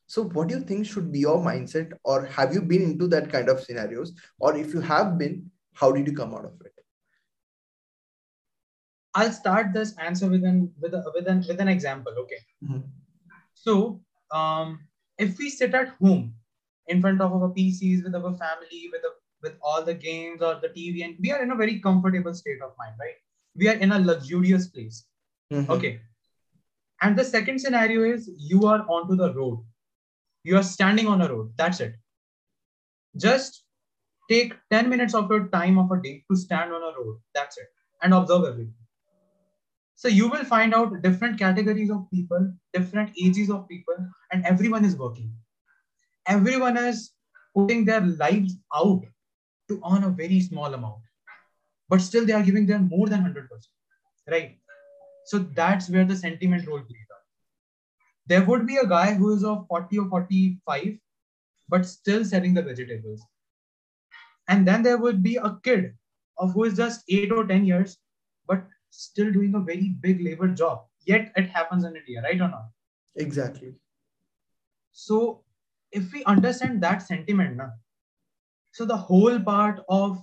so, what do you think should be your mindset, or have you been into that kind of scenarios? Or if you have been, how did you come out of it? I'll start this answer with an with a, with an with an example. Okay. Mm-hmm. So, um, if we sit at home in front of our PCs with our family, with a, with all the games or the TV, and we are in a very comfortable state of mind, right? We are in a luxurious place. Mm-hmm. Okay. And the second scenario is you are onto the road you are standing on a road. That's it. Just take 10 minutes of your time of a day to stand on a road. That's it. And observe everything. So you will find out different categories of people, different ages of people, and everyone is working. Everyone is putting their lives out to earn a very small amount. But still they are giving them more than 100%. Right? So that's where the sentiment role plays there would be a guy who is of 40 or 45 but still selling the vegetables. And then there would be a kid of who is just 8 or 10 years but still doing a very big labor job. Yet it happens in india right or not? Exactly. So if we understand that sentiment now so the whole part of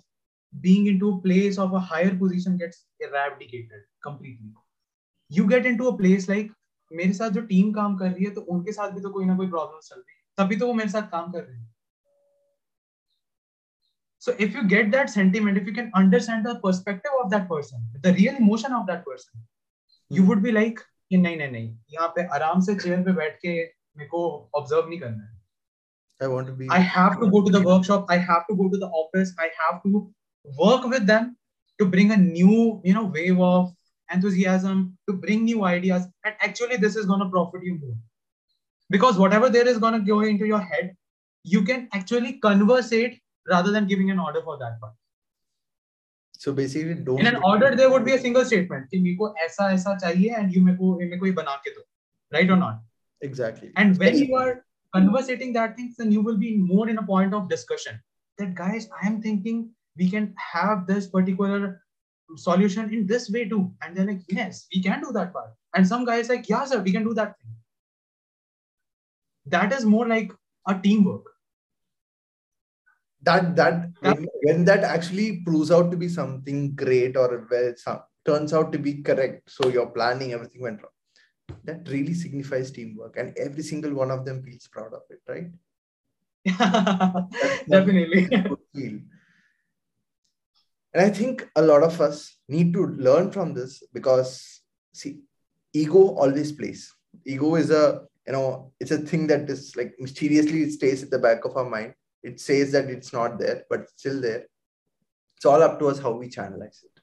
being into a place of a higher position gets eradicated completely. You get into a place like मेरे साथ जो team काम कर रही है तो उनके साथ भी तो कोई ना कोई प्रॉब्लम चल रही है तभी तो वो मेरे साथ काम कर रहे हैं So if you get that sentiment, if you can understand the perspective of that person, the real emotion of that person, you would be like कि नहीं नहीं नहीं यहाँ पे आराम से चेयर पे बैठ के मेरे को ऑब्ज़र्व नहीं करना है I want to be. I have to go to the workshop. I have to go to the office. I have to work with them to bring a new, you know, wave of enthusiasm to bring new ideas. And actually this is going to profit you more. Because whatever there is going to go into your head you can actually converse it rather than giving an order for that part. So basically don't in an order there would be a single statement chahiye and you meko meko do right or not? Exactly. And when you are conversating that things then you will be more in a point of discussion. That guys i am thinking we can have this particular solution in this way too. And they're like, yes, we can do that part. And some guys like, yeah, sir, we can do that thing. That is more like a teamwork. That that when, when that actually proves out to be something great or well, some, turns out to be correct. So your planning, everything went wrong. That really signifies teamwork, and every single one of them feels proud of it, right? Definitely. And I think a lot of us need to learn from this because, see, ego always plays. Ego is a, you know, it's a thing that is like mysteriously stays at the back of our mind. It says that it's not there, but it's still there. It's all up to us how we channelize it.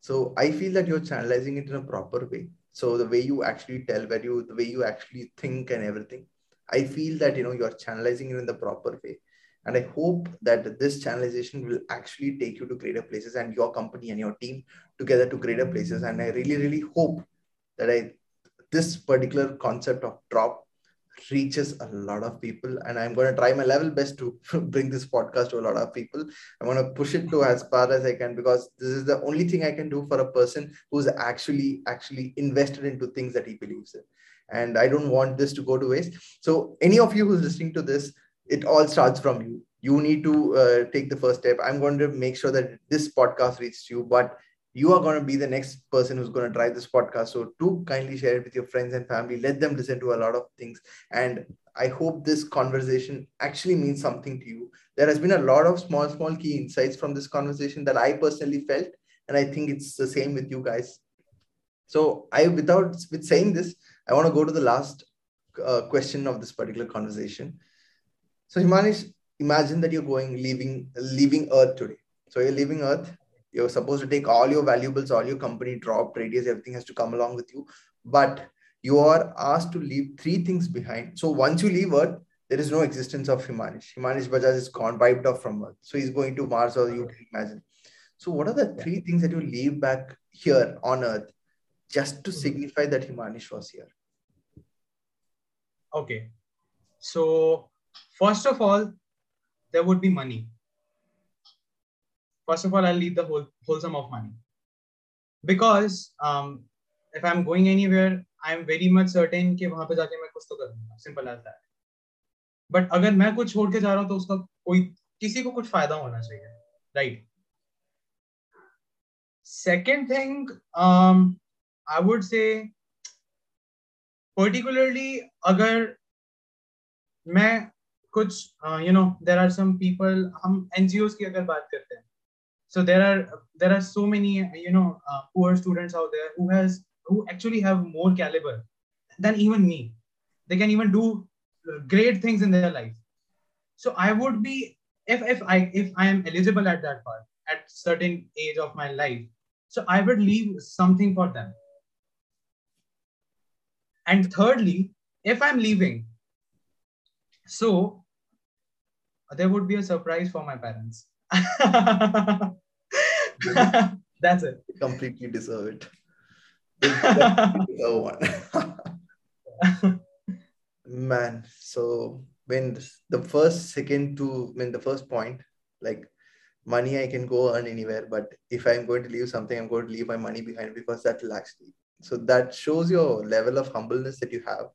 So I feel that you're channelizing it in a proper way. So the way you actually tell, where you, the way you actually think and everything, I feel that you know you're channelizing it in the proper way and I hope that this channelization will actually take you to greater places and your company and your team together to greater places. And I really, really hope that I this particular concept of drop reaches a lot of people. And i'm going to try my level best to bring this podcast to a lot of people. I'm going to push it to as far as i can because this is the only thing i can do for a person who's actually actually invested into things that he believes in. And i don't want this to go to waste. So any of you who's listening to this it all starts from you you need to uh, take the first step i'm going to make sure that this podcast reaches you but you are going to be the next person who's going to drive this podcast. So do kindly share it with your friends and family. Let them listen to a lot of things. And I hope this conversation actually means something to you. There has been a lot of small, small key insights from this conversation that I personally felt. And I think it's the same with you guys. So I, without with saying this, I want to go to the last uh, question of this particular conversation. So Himanish, imagine that you're going, leaving, leaving Earth today. So you're leaving Earth you're supposed to take all your valuables, all your company drop, radius, everything has to come along with you. But you are asked to leave three things behind. So once you leave Earth, there is no existence of Himanish. Himanish Bajaj is gone, wiped off from Earth. So he's going to Mars or you can imagine. So what are the three things that you leave back here on Earth just to hmm. signify that Himanish was here? Okay. So first of all, there would be money first of all, I'll leave the whole whole sum of money because um, if I'm going anywhere, I'm very much certain कि वहाँ पे जाके मैं कुछ तो करूँगा simple as that but अगर मैं कुछ छोड़ के जा रहा हूँ तो उसका कोई किसी को कुछ फ़ायदा होना चाहिए right second thing um i would say particularly agar मैं कुछ you know there are some people हम एनजीओ की अगर बात करते हैं so there are there are so many you know uh, poor students out there who has who actually have more caliber than even me they can even do great things in their life so i would be if if i if i am eligible at that part at certain age of my life so i would leave something for them and thirdly if i'm leaving so there would be a surprise for my parents That's it. Completely deserve it. deserve one. Man, so when the first second to when the first point, like money I can go earn anywhere, but if I'm going to leave something, I'm going to leave my money behind because that will actually so that shows your level of humbleness that you have.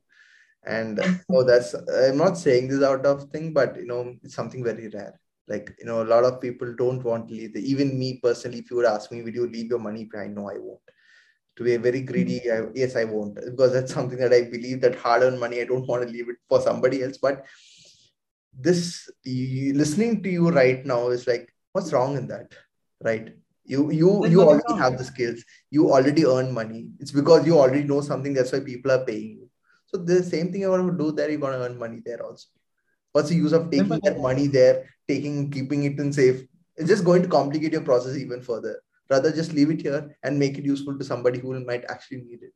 And oh, that's I'm not saying this out of thing, but you know, it's something very rare. Like you know a lot of people don't want to leave. The, even me personally if you would ask me would you leave your money? Behind no i won't. To be a very greedy I, yes i won't because that's something that i believe that hard earned money i don't want to leave it for somebody else. But this listening to you right now is like what's wrong in that right? You you you already have the skills. You already earn money. It's because you already know something. That's why people are paying you so the same thing you want to do there you're to earn money there also. What's the use of taking that money there taking keeping it in safe? It's just going to complicate your process even further. Rather just leave it here and make it useful to somebody who might actually need it.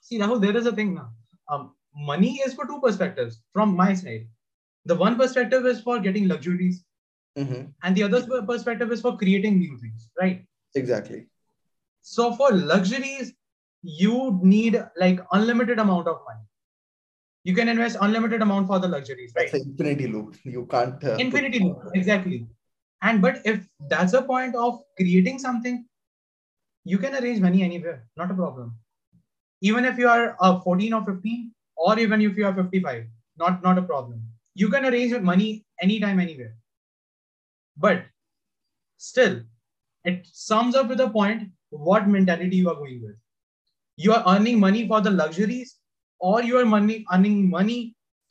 See now there is a thing now. Um, money is for two perspectives from my side. The one perspective is for getting luxuries mm-hmm. and the other perspective is for creating new things right? Exactly. So for luxuries you need like unlimited amount of money. You can invest unlimited amount for the luxuries right? That's infinity loop. You can't uh, infinity loop exactly. And but if that's a point of creating something you can arrange money anywhere. Not a problem. Even if you are uh, 14 or 15 or even if you are 55 not not a problem. You can arrange money anytime anywhere. But still it sums up with a point what mentality you are going with you are earning money for the luxuries or you are money earning money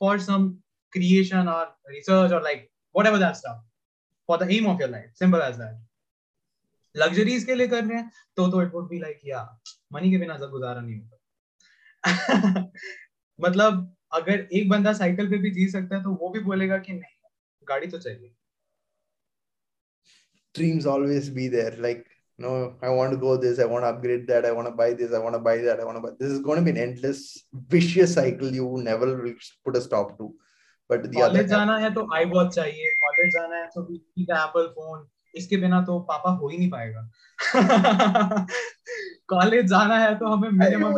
for some creation or research or like whatever that stuff for the aim of your life simple as that luxuries के लिए कर रहे हैं तो तो it would be like या money के बिना गुजारा नहीं होता मतलब अगर एक बंदा साइकिल पे भी जी सकता है तो वो भी बोलेगा कि नहीं गाड़ी तो चाहिए dreams always be there like no, I want to go this, I want to upgrade that, I want to buy this, I want to buy that, I want to buy. This is going to be an endless, vicious cycle you never will put a stop to. But the college जाना है तो I watch चाहिए college जाना है तो ठीक है Apple phone इसके बिना तो पापा हो ही नहीं पाएगा कॉलेज जाना है तो हमें minimum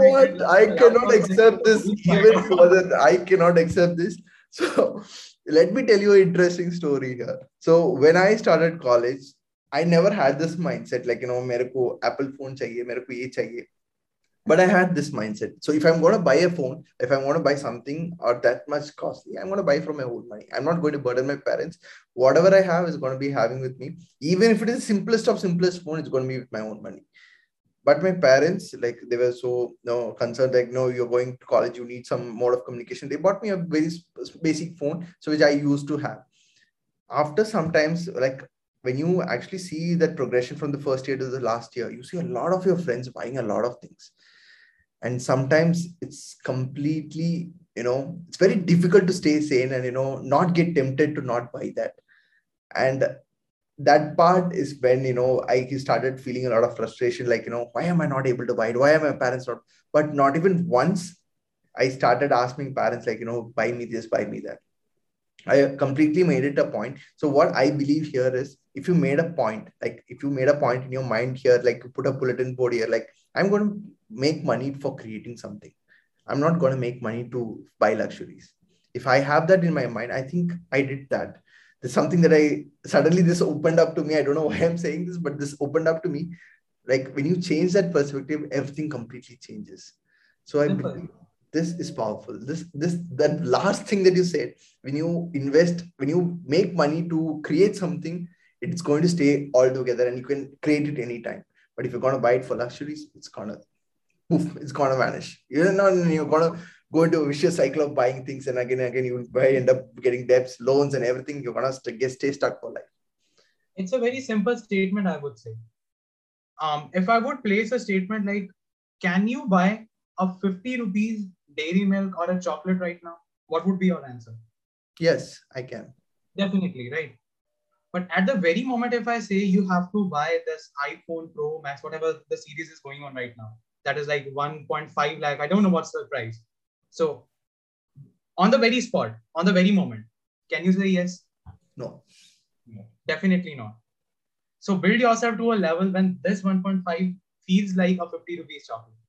I cannot accept this even further. I cannot accept this. So let me tell you an interesting story here. So when I started college, I never had this mindset like you know मेरे को Apple phone चाहिए मेरे को ये चाहिए but I had this mindset. So if I'm going to buy a phone, if I'm going to buy something or that much costly, I'm going to buy from my own money. I'm not going to burden my parents. Whatever I have is going to be having with me. Even if it is the simplest of simplest phone, it's going to be with my own money. But my parents, like they were so you know, concerned, like, no, you're going to college, you need some mode of communication. They bought me a very basic phone, so which I used to have. After sometimes, like when you actually see that progression from the first year to the last year, you see a lot of your friends buying a lot of things. And sometimes it's completely you know it's very difficult to stay sane and you know not get tempted to not buy that. And that part is when you know i started feeling a lot of frustration like you know why am i not able to buy it? Why are my parents not? But not even once i started asking parents like you know buy me this buy me that. I completely made it a point. So what i believe here is if you made a point like if you made a point in your mind here like you put a bulletin board here like i'm going to make money for creating something. I'm not going to make money to buy luxuries. If I have that in my mind, I think I did that. There's something that I suddenly this opened up to me. I don't know why I'm saying this, but this opened up to me. Like when you change that perspective, everything completely changes. So I believe this is powerful. This this that last thing that you said, when you invest, when you make money to create something, it's going to stay all together and you can create it anytime. But if you're going to buy it for luxuries, it's gonna poof, it's gonna vanish. You're not you're gonna go into a vicious cycle of buying things and again and again you buy, end up getting debts, loans, and everything. You're gonna get stay stuck for life. It's a very simple statement, I would say. Um, if I would place a statement like, "Can you buy a 50 rupees dairy milk or a chocolate right now?" What would be your answer? Yes, I can. Definitely, right? But at the very moment, if I say you have to buy this iPhone Pro Max, whatever the series is going on right now, that is like 1.5 lakh. I don't know what's the price. So on the very spot, on the very moment, can you say yes? No. no definitely not. So build yourself to a level when this 1.5 feels like a 50 rupees chocolate.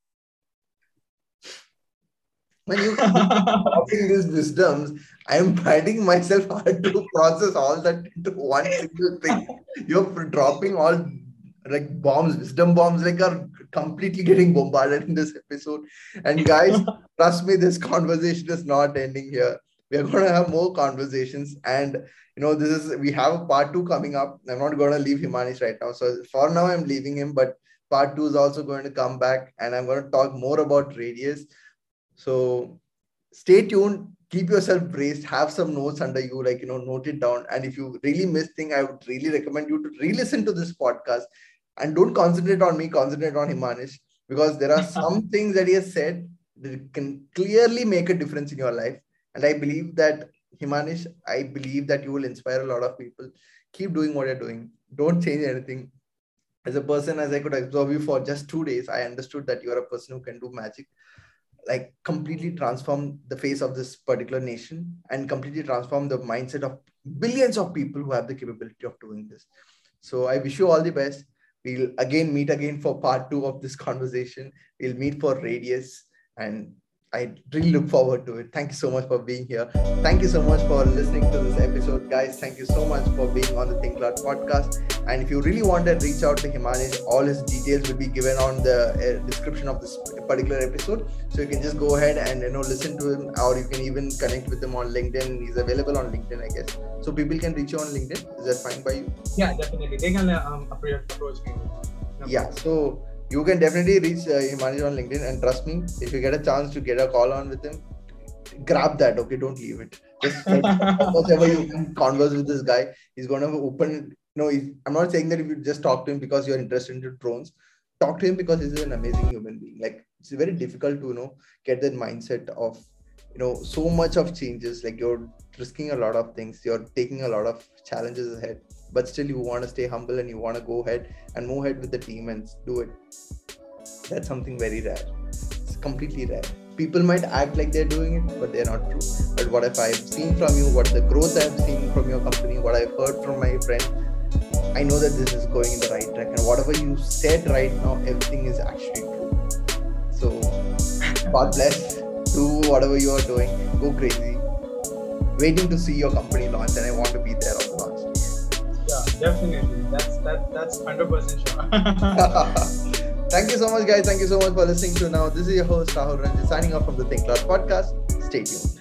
When you talking these wisdoms, I am finding myself hard to process all that into one single thing. You're dropping all like bombs, wisdom bombs, like are completely getting bombarded in this episode. And guys, trust me, this conversation is not ending here. We are going to have more conversations, and you know, this is we have a part two coming up. I'm not going to leave Himanish right now, so for now, I'm leaving him. But part two is also going to come back, and I'm going to talk more about radius. So stay tuned keep yourself braced have some notes under you like you know note it down and if you really miss thing i would really recommend you to re-listen to this podcast and don't concentrate on me, concentrate on Himanish because there are some things that he has said that can clearly make a difference in your life. And I believe that Himanish, I believe that you will inspire a lot of people. Keep doing what you're doing. Don't change anything. As a person, as I could observe you for just two days, I understood that you are a person who can do magic, like completely transform the face of this particular nation and completely transform the mindset of billions of people who have the capability of doing this. So I wish you all the best We'll again meet again for part two of this conversation. We'll meet for Radius and I really look forward to it. Thank you so much for being here. Thank you so much for listening to this episode, guys. Thank you so much for being on the Think Loud podcast. And if you really want to reach out to Himanish, all his details will be given on the uh, description of this particular episode. So you can just go ahead and you know listen to him, or you can even connect with him on LinkedIn. He's available on LinkedIn, I guess. So people can reach you on LinkedIn. Is that fine by you? Yeah, definitely. They can um, approach me. No yeah. So you can definitely reach uh, on LinkedIn. And trust me, if you get a chance to get a call on with him, grab that. Okay, don't leave it. Just whatever you can converse with this guy, he's going to open. No, I'm not saying that if you just talk to him because you're interested in drones. Talk to him because he's an amazing human being. Like it's very difficult to you know get that mindset of you know so much of changes. Like you're risking a lot of things. You're taking a lot of challenges ahead but still you want to stay humble and you want to go ahead and move ahead with the team and do it that's something very rare it's completely rare people might act like they're doing it but they're not true but what if i've seen from you what the growth i've seen from your company what i've heard from my friend i know that this is going in the right track and whatever you said right now everything is actually true god bless do whatever you are doing go crazy waiting to see your company launch and i want to be there on the launch Yeah, definitely. That's that that's hundred percent sure. Thank you so much, guys. Thank you so much for listening to now. This is your host, Rahul Ranjit, signing off from the Think Loud podcast. Stay tuned.